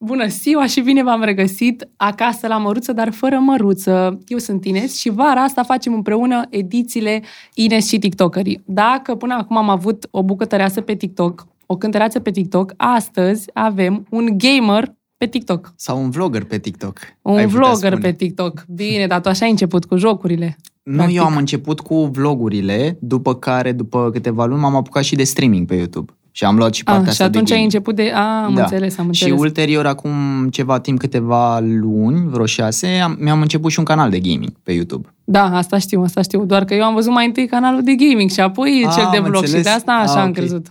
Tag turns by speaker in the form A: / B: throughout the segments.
A: Bună ziua și bine v-am regăsit acasă la Măruță, dar fără măruță. Eu sunt Ines și vara asta facem împreună edițiile Ines și TikTokerii. Dacă până acum am avut o bucătăreasă pe TikTok, o cântăreață pe TikTok, astăzi avem un gamer pe TikTok.
B: Sau un vlogger pe TikTok.
A: Un vlogger pe TikTok. Bine, dar tu așa ai început cu jocurile.
B: Nu, Practic. eu am început cu vlogurile, după care, după câteva luni, m-am apucat și de streaming pe YouTube. Și am luat și partea
A: a,
B: asta
A: Și atunci
B: de
A: ai început de... A, am da. înțeles, am înțeles.
B: Și ulterior, acum ceva timp, câteva luni, vreo șase, am, mi-am început și un canal de gaming pe YouTube.
A: Da, asta știu, asta știu. Doar că eu am văzut mai întâi canalul de gaming și apoi a, cel de vlog înțeles. și de asta așa a, am okay. crezut.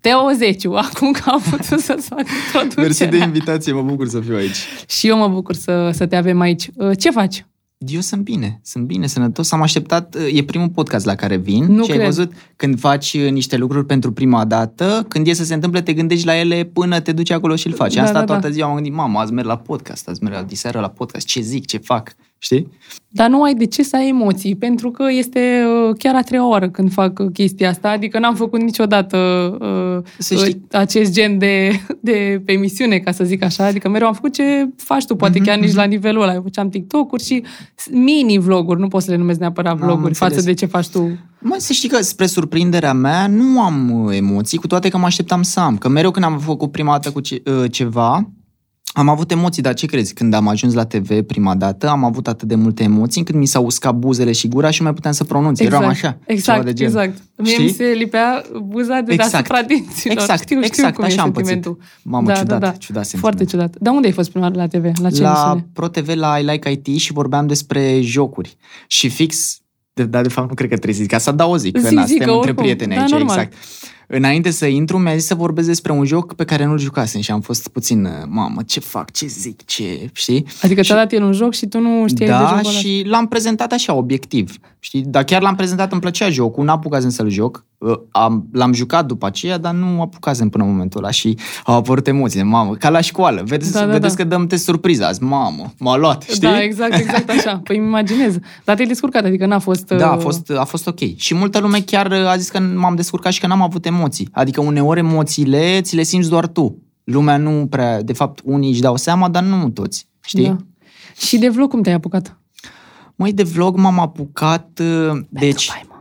A: Teo Zeciu, acum că am putut să-ți fac introducerea.
B: Mersi de invitație, mă bucur să fiu aici.
A: Și eu mă bucur să, să te avem aici. Ce faci?
B: Eu sunt bine, sunt bine, sănătos. Am așteptat, e primul podcast la care vin
A: nu
B: și
A: cred.
B: ai văzut când faci uh, niște lucruri pentru prima dată, când e să se întâmple, te gândești la ele până te duci acolo și îl faci. Da, Asta da, toată da. ziua am gândit, mamă, azi merg la podcast, azi merg la diseară la podcast, ce zic, ce fac, știi?
A: Dar nu ai de ce să ai emoții, pentru că este uh, chiar a treia oară când fac uh, chestia asta, adică n-am făcut niciodată uh, uh, acest gen de, de pe emisiune, ca să zic așa, adică mereu am făcut ce faci tu, poate mm-hmm. chiar nici la nivelul ăla. Eu făceam TikTok-uri și mini-vloguri, nu pot să le numesc neapărat vloguri, față de ce faci tu.
B: Mă, să știi că, spre surprinderea mea, nu am emoții, cu toate că mă așteptam să am. Că mereu când am făcut prima dată cu ce, ceva, am avut emoții, dar ce crezi? Când am ajuns la TV prima dată, am avut atât de multe emoții încât mi s-au uscat buzele și gura și nu mai puteam să pronunț. Exact, Eram așa.
A: Exact, de gen. exact. Mie Știi? mi se lipea buza de exact. deasupra dinților.
B: Exact,
A: știu, știu
B: exact,
A: cum
B: așa
A: e
B: am pățit. Mamă,
A: da,
B: ciudat,
A: da, da.
B: ciudat
A: Foarte ciudat. Dar unde ai fost prima la TV? La ce
B: La
A: emisiune?
B: Pro TV, la I Like IT și vorbeam despre jocuri. Și fix, de, dar de fapt nu cred că trebuie să zic, ca să dau o zi, că
A: zi,
B: na,
A: zi,
B: suntem
A: că
B: între
A: oricum.
B: prieteni
A: Da,
B: aici,
A: normal.
B: exact. Înainte să intru, mi-a zis să vorbesc despre un joc pe care nu-l jucasem și am fost puțin, mamă, ce fac, ce zic, ce, știi?
A: Adică ți-a dat el un joc și tu nu știai de
B: Da,
A: jocul ăla.
B: și l-am prezentat așa, obiectiv. Știi? Dar chiar l-am prezentat, îmi plăcea jocul, n-apucasem să-l joc. Uh, Am, l-am jucat după aceea, dar nu apucasem până în momentul ăla și au apărut emoții. Mamă, ca la școală. Vedeți,
A: Da, da,
B: vedeți
A: da.
B: că dăm te surpriză azi. Mamă, m-a luat, știi?
A: Da, exact, exact așa. Păi îmi imaginez. Dar te-ai descurcat, adică n-a fost...
B: Da, a
A: uh,
B: fost, a fost ok. Și multă lume chiar uh, a zis că m-am descurcat și că n-am avut emoții. Adică uneori emoțiile ți le simți doar tu. Lumea nu prea, de fapt, unii își dau seama, dar nu toți. Știi?
A: Da. Și de vlog cum te-ai apucat?
B: Măi, de vlog m-am apucat, uh, deci...
A: Bai, mă.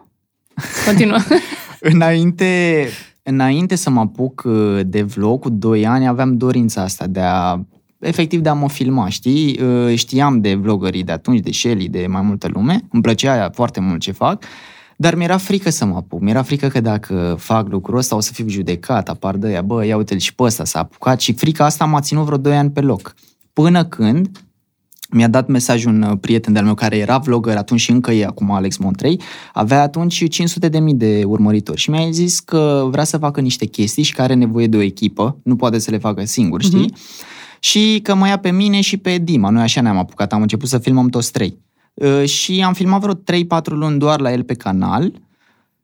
A: Continuă.
B: Înainte, înainte să mă apuc uh, de vlog, cu 2 ani, aveam dorința asta de a efectiv de a mă filma, știi? Uh, Știam de vlogării de atunci, de Shelly, de mai multă lume. Îmi plăcea foarte mult ce fac. Dar mi-era frică să mă apuc. Mi-era frică că dacă fac lucrul ăsta o să fiu judecat, apar de aia, bă, ia uite-l și pe ăsta s-a apucat și frica asta m-a ținut vreo 2 ani pe loc. Până când mi-a dat mesaj un uh, prieten de-al meu care era vlogger atunci și încă e acum Alex Montrei, avea atunci 500 de mii de urmăritori și mi-a zis că vrea să facă niște chestii și că are nevoie de o echipă, nu poate să le facă singur, știi? Și că mă ia pe mine și pe Dima, noi așa ne-am apucat, am început să filmăm toți trei. Uh, Și am filmat vreo 3-4 luni doar la el pe canal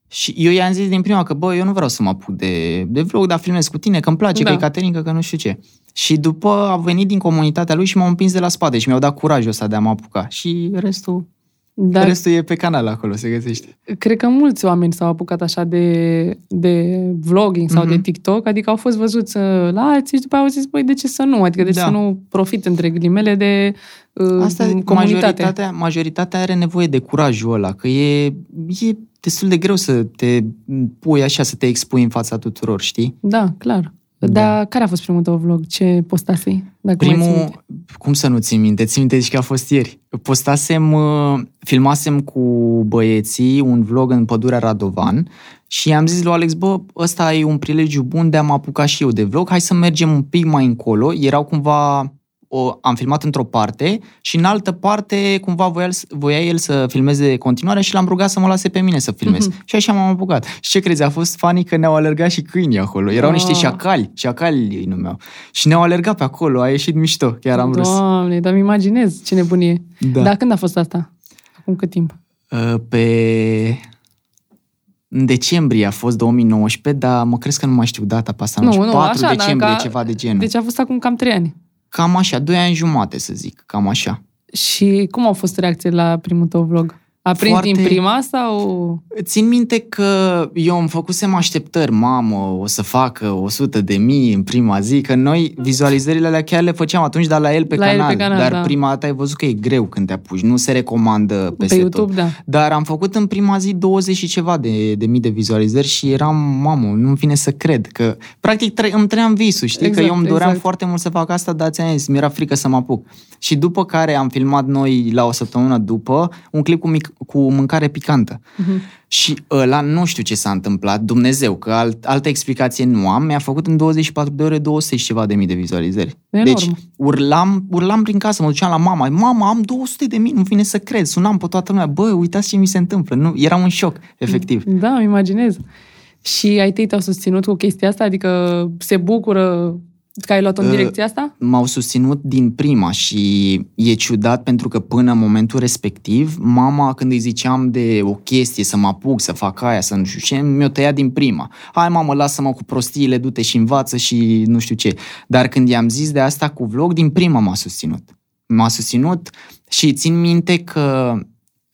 B: și eu i-am zis din prima că, bă, eu nu vreau să mă apuc de, de vlog, dar filmez cu tine, că îmi place,
A: Da.
B: că e Caterinca, că nu știu ce. Și după a venit din comunitatea lui și m-au împins de la spate și mi-au dat curajul ăsta de a mă apuca. Și restul,
A: Dar
B: restul e pe canal acolo, se găsește.
A: cred că mulți oameni s-au apucat așa de, de vlogging sau
B: Mhm.
A: de TikTok, adică au fost văzuți uh, la alții și după aia au zis, băi, de ce să nu? Adică de ce
B: Da.
A: să nu profit între ghilimele de uh,
B: Asta,
A: comunitate.
B: majoritatea, majoritatea are nevoie de curajul ăla, că e, e destul de greu să te pui așa, să te expui în fața tuturor, știi?
A: Da, clar.
B: Da.
A: Dar care a fost primul tău vlog? Ce postasei? Dacă mai ții minte?
B: Primul, cum să nu țin minte? Țin minte și că a fost ieri. Postasem, uh, filmasem cu băieții un vlog în pădurea Radovan și i-am zis lui Alex, bă, ăsta e un prilegiu bun de a mă apuca și eu de vlog, hai să mergem un pic mai încolo. Erau cumva, o, am filmat într-o parte și în altă parte cumva voia, el- voia el să filmeze continuare și l-am rugat să mă lase pe mine să filmez.
A: Mhm.
B: Și așa m-am apucat. Și ce crezi, a fost funny că ne-au alergat și câinii acolo. Erau niște
A: Ah.
B: șacali, șacali îi numeau. Și ne-au alergat pe acolo, a ieșit mișto, chiar am râs.
A: Doamne, dar mi imaginez ce nebunie.
B: Da.
A: Dar când a fost asta? Acum cât timp?
B: Uh, Pe... În decembrie a fost 2019, dar mă crezi că nu mai știu data pe asta.
A: Nu,
B: știu,
A: nu,
B: 4
A: așa,
B: decembrie,
A: dacă-
B: ceva de genul.
A: Deci a fost acum cam trei ani.
B: Cam așa, 2 ani jumate să zic, cam așa.
A: Și cum au fost reacțiile la primul tău vlog? A prins foarte... din prima sau...
B: Țin minte că eu îmi făcusem așteptări, mamă, o să facă 100 de mii în prima zi, că noi vizualizările alea chiar le făceam atunci, dar la el pe,
A: La el
B: canal.
A: pe canal,
B: Dar
A: da.
B: prima dată ai văzut că e greu când te apuci, nu se recomandă peste
A: Pe YouTube,
B: tot.
A: da.
B: Dar am făcut în prima zi 20 și ceva de, de mii de vizualizări și eram, mamă, nu-mi vine să cred că, practic, tre- îmi trăiam visul, știi?
A: Exact,
B: că eu îmi doream
A: exact.
B: foarte mult să fac asta, dar ți-am zis, mi-era frică să mă apuc. Și după care am filmat noi, la o săptămână după, un clip cu, mic, cu mâncare picantă.
A: Mhm.
B: Și ăla nu știu ce s-a întâmplat, Dumnezeu, că alt, altă explicație nu am, mi-a făcut în 24 de ore 200 și ceva de mii de vizualizări.
A: Enorm.
B: Deci urlam, urlam prin casă, mă duceam la mama, mama, am 200 de mii, nu vine să cred, sunam pe toată lumea, bă, uitați ce mi se întâmplă, nu, eram în șoc, efectiv.
A: Da, îmi imaginez. Și ai tăi te-au susținut cu chestia asta? Adică se bucură că ai luat-o în
B: Uh,
A: direcția asta?
B: M-au susținut din prima și e ciudat pentru că până în momentul respectiv, mama când îi ziceam de o chestie, să mă apuc, să fac aia, să nu știu ce, mi-o tăia din prima. Hai mamă, lasă-mă cu prostiile, du-te și învață și nu știu ce. Dar când i-am zis de asta cu vlog, din prima m-a susținut. M-a susținut și țin minte că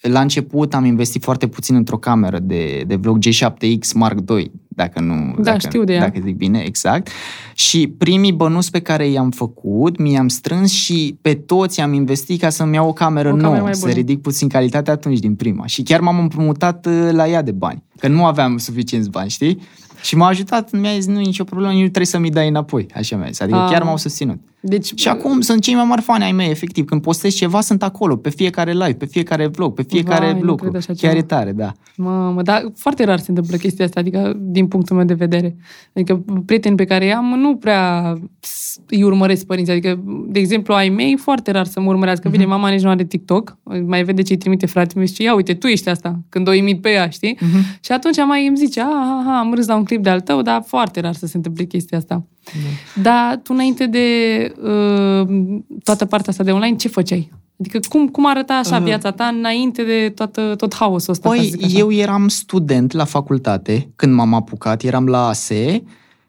B: la început am investit foarte puțin într-o cameră de, de vlog G7X Mark II, dacă nu...
A: Da,
B: dacă,
A: știu de ea.
B: Dacă zic bine, exact. Și primii bănuți pe care i-am făcut, mi-am strâns și pe toți am investit ca să-mi iau o cameră
A: O cameră
B: nouă,
A: mai
B: să
A: bună.
B: ridic puțin calitatea atunci din prima. Și chiar m-am împrumutat uh, la ea de bani, că nu aveam suficienți bani, știi? Și m-a ajutat, mi-a zis, nu e nicio problemă, nu trebuie să mi dai înapoi, așa mi-a zis. Adică
A: Ah.
B: chiar m-au susținut.
A: Deci,
B: Și acum sunt cei mai mari fani ai mei, efectiv. Când postez ceva, sunt acolo, pe fiecare live, pe fiecare vlog, pe fiecare
A: Vai, nu
B: lucru.
A: cred așa
B: Chiar
A: ceva.
B: e tare, da.
A: Mamă, dar foarte rar se întâmplă chestia asta, adică din punctul meu de vedere. Adică prietenii pe care i-am nu prea îi urmăresc părinții. Adică, de exemplu, ai mei foarte rar să mă urmărească. Bine, mama nici nu are TikTok, mai vede ce îi trimite fratele meu și zice, ia uite, tu ești asta, când o imit pe ea, știi?
B: Mhm.
A: Și atunci mai îmi zice, a, a, a, am râs la un clip de al tău, dar foarte rar să se întâmple chestia asta. Dar tu înainte de uh, toată partea asta de online, ce făceai? Adică cum, cum arăta așa
B: Uh.
A: viața ta înainte de toată, tot haosul ăsta? ca să
B: Păi,
A: zic așa?
B: eu eram student la facultate când m-am apucat, eram la ASE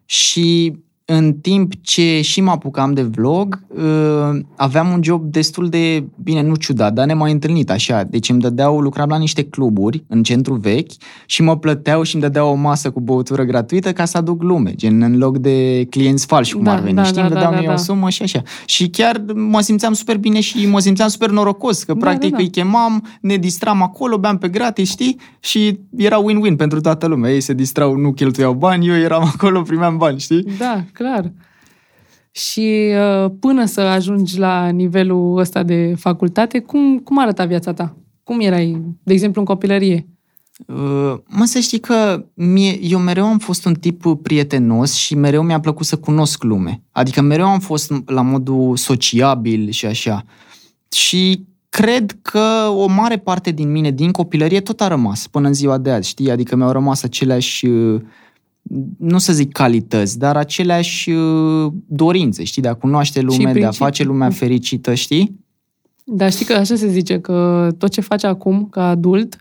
B: și în timp ce și mă apucam de vlog, uh, aveam un job destul de, bine, nu ciudat, dar ne mai întâlnit așa. Deci îmi dădeau, lucram la niște cluburi în centru vechi și mă plăteau și îmi dădeau o masă cu băutură gratuită ca să aduc lume, gen în loc de clienți falși, cum
A: Da,
B: ar veni.
A: da,
B: Știi,
A: da,
B: îmi dădeau
A: da,
B: mie
A: da,
B: o
A: da.
B: sumă și așa. Și chiar mă simțeam super bine și mă simțeam super norocos, că
A: Da,
B: practic
A: da, da.
B: îi chemam, ne distram acolo, beam pe gratis, știi? Și era win-win pentru toată lumea. Ei se distrau, nu cheltuiau bani, eu eram acolo, primeam bani, știi?
A: Da, clar. Și uh, până să ajungi la nivelul ăsta de facultate, cum, cum arăta viața ta? Cum erai, de exemplu, în copilărie?
B: Uh, Mă, să știi că mie, eu mereu am fost un tip prietenos și mereu mi-a plăcut să cunosc lume. Adică mereu am fost la modul sociabil și așa. Și cred că o mare parte din mine, din copilărie, tot a rămas până în ziua de azi, știi? Adică mi-au rămas aceleași, uh, nu să zic calități, dar aceleași uh, dorințe, știi? De a cunoaște lumea, de a
A: principii.
B: face lumea fericită, știi?
A: Dar știi că așa se zice, că tot ce faci acum, ca adult, uh,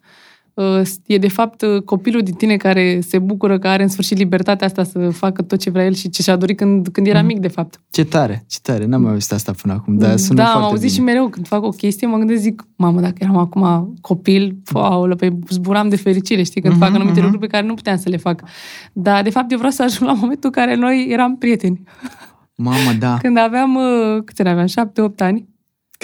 A: e de fapt uh, copilul din tine care se bucură că are în sfârșit libertatea asta să facă tot ce vrea el și ce și-a dorit când, când era
B: Mhm.
A: mic, de fapt.
B: Ce tare, ce tare, n-am mai auzit asta până acum, dar sună
A: da, am
B: foarte
A: auzit
B: bine.
A: și mereu când fac o chestie, mă gândesc, zic, mamă, dacă eram acum copil, aolă, pe zburam de fericire, știi, când
B: Mhm,
A: fac anumite
B: mhm.
A: lucruri pe care nu puteam să le fac. Dar, de fapt, eu vreau să ajung la momentul în care noi eram prieteni.
B: Mamă, da.
A: Când aveam, uh, câți ani aveam? Șapte, opt ani.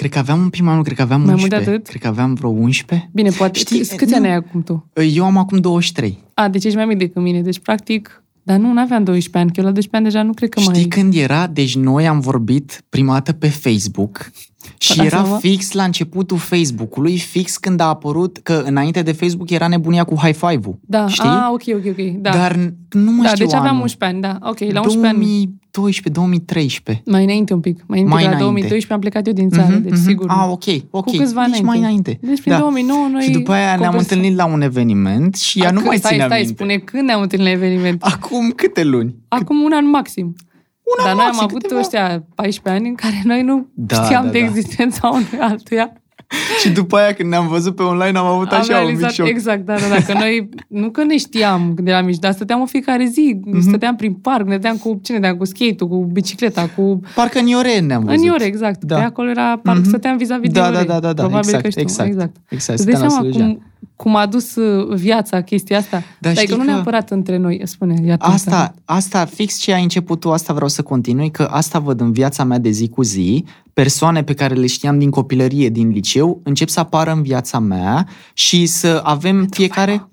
B: Cred că aveam un pic mai mult, cred că aveam
A: Mai mult de
B: 11.
A: atât?
B: Cred că aveam vreo 11.
A: Bine, poate,
B: Știi,
A: Știți, câți
B: nu-
A: ani ai acum tu?
B: Eu am acum 23.
A: A, deci ești mai mic decât mine, deci, practic, dar nu, n-aveam 12 ani, că eu la 12 ani deja nu cred că
B: Știi
A: mai...
B: când era? Deci noi am vorbit prima dată pe Facebook și
A: Da,
B: era
A: seama?
B: fix la începutul Facebook-ului, fix când a apărut, că înainte de Facebook era nebunia cu high five-ul.
A: Da,
B: știi?
A: a, ok, ok, ok, da.
B: Dar n- nu mai
A: da,
B: știu
A: deci aveam
B: anul.
A: 11 ani, da, ok, la 11 ani.
B: 2012-2013.
A: Mai înainte un pic, mai înainte,
B: Mai
A: că la
B: înainte.
A: 2012 am plecat eu din țară,
B: Mhm,
A: deci
B: mhm.
A: sigur.
B: Ah, ok, ok.
A: Cu câțiva
B: deci
A: înainte.
B: mai înainte.
A: Deci prin
B: Da.
A: 2009 noi
B: Și după aia ne-am
A: conversam.
B: întâlnit la un eveniment și ea
A: A,
B: nu
A: când-
B: mai
A: stai,
B: ținea
A: stai,
B: minte.
A: spune când ne-am întâlnit la eveniment.
B: Acum câte luni?
A: Acum un an maxim.
B: Un
A: Dar
B: an
A: noi am
B: maxim,
A: avut
B: câteva-
A: ăștia 14 ani în care noi nu
B: Da,
A: știam
B: da,
A: de
B: da.
A: existența unui altuia.
B: Și după aia când ne-am văzut pe online am avut
A: Am
B: așa un mic
A: realizat,
B: șoc.
A: exact, da, da, da, că noi, nu că ne știam când eram mici, dar stăteam în fiecare zi,
B: Mhm.
A: stăteam prin parc, ne dădeam cu, cine dădeam cu skate-ul, cu bicicleta, cu...
B: Parcă în Iore ne-am văzut.
A: În Iore, exact.
B: Da.
A: Pe acolo era parc,
B: Mhm.
A: stăteam vis-a-vis de
B: Da,
A: Iore.
B: da, da, da, da,
A: Probabil
B: exact,
A: că știu,
B: exact.
A: exact.
B: Exact,
A: Îți dai
B: stăteam la
A: seama
B: Sălăgean.
A: cum, cum a dus uh, viața chestia asta. Da, Dar că nu neapărat între noi, spune, iată
B: asta, asta, fix ce ai început tu, asta vreau să continui, că asta văd în viața mea de zi cu zi, persoane pe care le știam din copilărie, din liceu, încep să apară în viața mea și să avem fiecare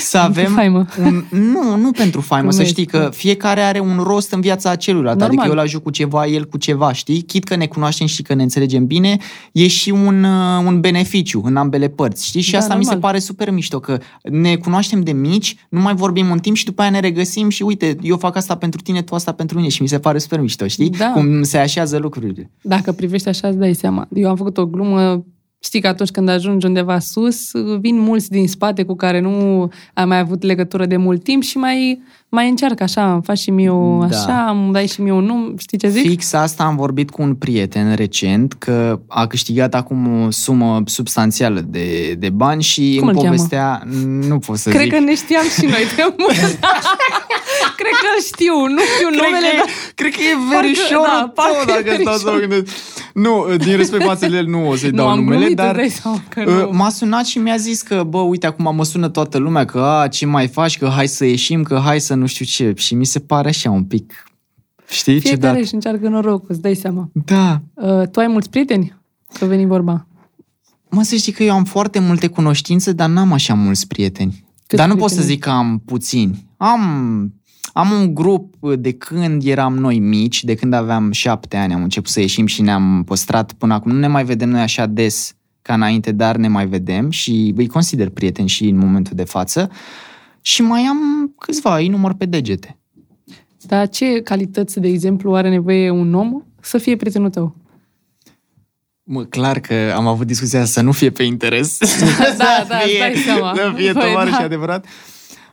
B: să avem
A: faimă.
B: un... Nu, nu pentru faimă, Cum să știi că fiecare are un rost în viața celuilalt. Normal. Adică eu la joc cu ceva, el cu ceva, știi? Chit că ne cunoaștem și că ne înțelegem bine, e și un, uh, un beneficiu în ambele părți, știi? Și da, asta normal. mi se pare super mișto, că ne cunoaștem de mici, nu mai vorbim un timp și după aia ne regăsim și uite, eu fac asta pentru tine, tu asta pentru mine și mi se pare super mișto, știi? Da. Cum se așează lucrurile.
A: Dacă privești așa, îți dai seama. Eu am făcut o glumă Știi că atunci când ajungi undeva sus, vin mulți din spate cu care nu am mai avut legătură de mult timp și mai, mai încearcă așa, îmi faci și mie o da. așa, îmi dai și mie un nume, știi ce zic?
B: Fix asta am vorbit cu un prieten recent, că a câștigat acum o sumă substanțială de, de bani și
A: Cum
B: îmi povestea, cheamă? nu pot să
A: Cred
B: zic.
A: că ne știam și noi de mult. cred că știu, nu știu cred numele,
B: că,
A: dar...
B: Cred că e verișorul da, tău, dacă stau să mă gândesc. Nu, din respect față de el nu o să-i dau
A: nu,
B: numele, dar
A: că nu. Uh,
B: m-a sunat și mi-a zis că, bă, uite, acum mă sună toată lumea, că a, ce mai faci, că hai să ieșim, că hai să nu știu ce. Și mi se pare așa un pic, știi,
A: Fiecare
B: ciudat.
A: își încearcă norocul, îți dai seama.
B: Da.
A: Uh, tu ai mulți prieteni? Că veni vorba.
B: Mă, să știi că eu am foarte multe cunoștințe, dar n-am așa mulți prieteni. Cât dar nu pot să zic că am puțini. Am am un grup de când eram noi mici, de când aveam șapte ani, am început să ieșim și ne-am păstrat până acum. Nu ne mai vedem noi așa des ca înainte, dar ne mai vedem și îi consider prieteni și în momentul de față. Și mai am câțiva, îi număr pe degete.
A: Dar ce calități, de exemplu, are nevoie un om să fie prietenul tău?
B: Mă, clar că am avut discuția să nu fie pe interes.
A: da, da, fie, dai seama.
B: Să fie păi, da. adevărat.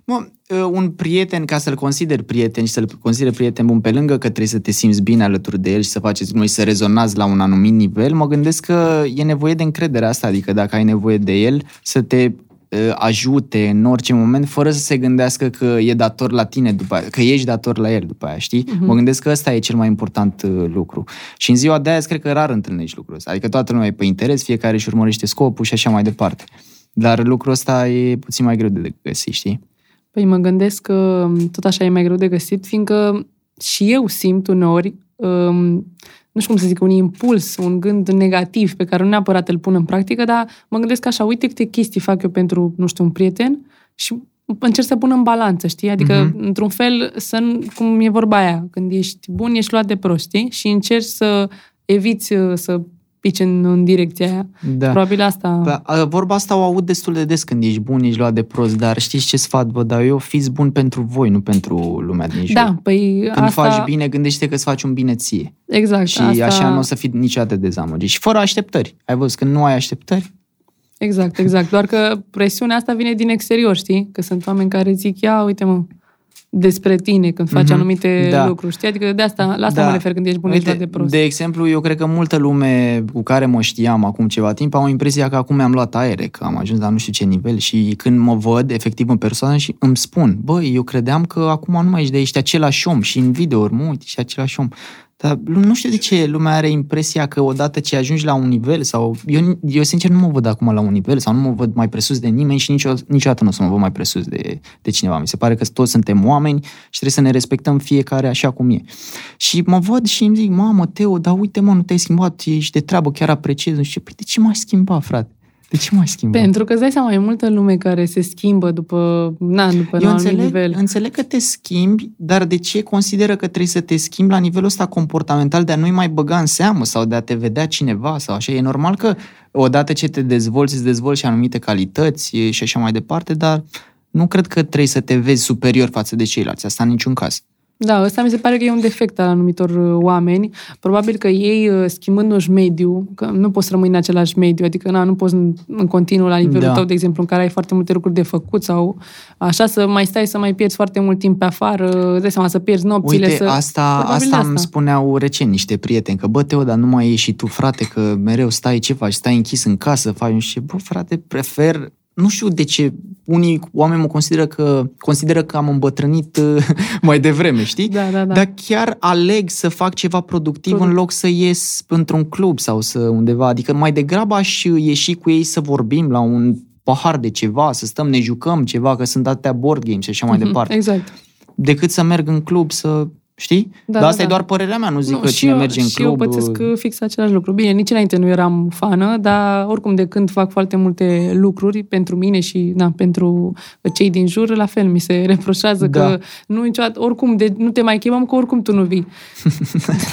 B: Mă, ă, un prieten, ca să-l consider prieten și să-l consider prieten bun pe lângă că trebuie să te simți bine alături de el și să faceți noi să rezonați la un anumit nivel, mă gândesc că e nevoie de încredere asta, adică dacă ai nevoie de el, să te ă, ajute în orice moment, fără să se gândească că e dator la tine după aia, că ești dator la el după aia, știi? Uh-huh. Mă gândesc că ăsta e cel mai important ă, lucru. Și în ziua de azi cred că rar întâlnești lucrul ăsta. Adică toată lumea e pe interes, fiecare își urmărește scopul și așa mai departe. Dar lucrul ăsta e puțin mai greu de găsi, știi?
A: Păi mă gândesc că tot așa e mai greu de găsit, fiindcă și eu simt uneori, um, nu știu cum să zic, un impuls, un gând negativ pe care nu neapărat îl pun în practică, dar mă gândesc așa, uite câte chestii fac eu pentru, nu știu, un prieten și încerc să pun în balanță, știi? Adică, uh-huh. într-un fel, să nu, cum e vorba aia, când ești bun, ești luat de prost, știi? Și încerci să eviți să pici în, în direcția aia. Da. Probabil asta...
B: Da, vorba asta o aud destul de des când ești bun, ești luat de prost, dar știți ce sfat vă dau eu? Fiți bun pentru voi, nu pentru lumea din jur.
A: Da, păi
B: Când
A: asta...
B: faci bine, gândește că îți faci un bine ție.
A: Exact.
B: Și asta... așa nu o să fii niciodată dezamăgit. Și fără așteptări. Ai văzut, când nu ai așteptări,
A: Exact, exact. Doar că presiunea asta vine din exterior, știi? Că sunt oameni care zic, ia, uite mă, despre tine când faci mm-hmm. anumite da. lucruri, știi? Adică de asta, la asta da. mă refer când ești bun, Uite, de prost.
B: De exemplu, eu cred că multă lume cu care mă știam acum ceva timp au impresia că acum mi-am luat aere, că am ajuns la nu știu ce nivel și când mă văd efectiv în persoană și îmi spun, băi, eu credeam că acum nu mai ești de ești același om și în videouri, mă, uite, ești același om. Dar nu știu de ce lumea are impresia că odată ce ajungi la un nivel sau... Eu, eu sincer nu mă văd acum la un nivel sau nu mă văd mai presus de nimeni și nicio, niciodată nu o să mă văd mai presus de, de cineva. Mi se pare că toți suntem oameni și trebuie să ne respectăm fiecare așa cum e. Și mă văd și îmi zic, mamă, Teo, dar uite mă, nu te-ai schimbat, ești de treabă, chiar apreciez. Nu știu, păi de ce m-ai schimbat, frate? De ce mai schimbă?
A: Pentru că îți dai seama, e multă lume care se schimbă după, na, după Eu înțeleg, nivel.
B: înțeleg că te schimbi, dar de ce consideră că trebuie să te schimbi la nivelul ăsta comportamental de a nu-i mai băga în seamă sau de a te vedea cineva sau așa? E normal că odată ce te dezvolți, îți dezvolți și anumite calități și așa mai departe, dar nu cred că trebuie să te vezi superior față de ceilalți. Asta în niciun caz.
A: Da, ăsta mi se pare că e un defect al anumitor uh, oameni. Probabil că ei, uh, schimbându-și mediu, că nu poți să rămâi în același mediu, adică na, nu poți în, în continuu la nivelul da. tău, de exemplu, în care ai foarte multe lucruri de făcut sau așa să mai stai să mai pierzi foarte mult timp pe afară, de seama să pierzi nopțile.
B: Uite,
A: să...
B: asta, asta, asta îmi spuneau recent niște prieteni, că bă, Teo, dar nu mai ieși și tu, frate, că mereu stai ce faci, stai închis în casă, faci și bă, frate, prefer nu știu de ce unii oameni mă consideră că, consideră că am îmbătrânit uh, mai devreme, știi?
A: Da, da, da.
B: Dar chiar aleg să fac ceva productiv Produc. în loc să ies într-un club sau să undeva. Adică mai degrabă aș ieși cu ei să vorbim la un pahar de ceva, să stăm, ne jucăm ceva, că sunt atâtea board games și așa mai
A: Mhm,
B: departe.
A: Exact.
B: Decât să merg în club să... Știi?
A: Da,
B: Dar
A: da,
B: asta e
A: da.
B: doar părerea mea, nu zic că
A: și
B: cine
A: eu,
B: merge în
A: și
B: club...
A: eu pățesc uh, fix același lucru. Bine, nici înainte nu eram fană, dar oricum de când fac foarte multe lucruri pentru mine și na, pentru cei din jur, la fel mi se reproșează
B: Da.
A: că nu niciodată, oricum, de, nu te mai chemăm că oricum tu nu vii.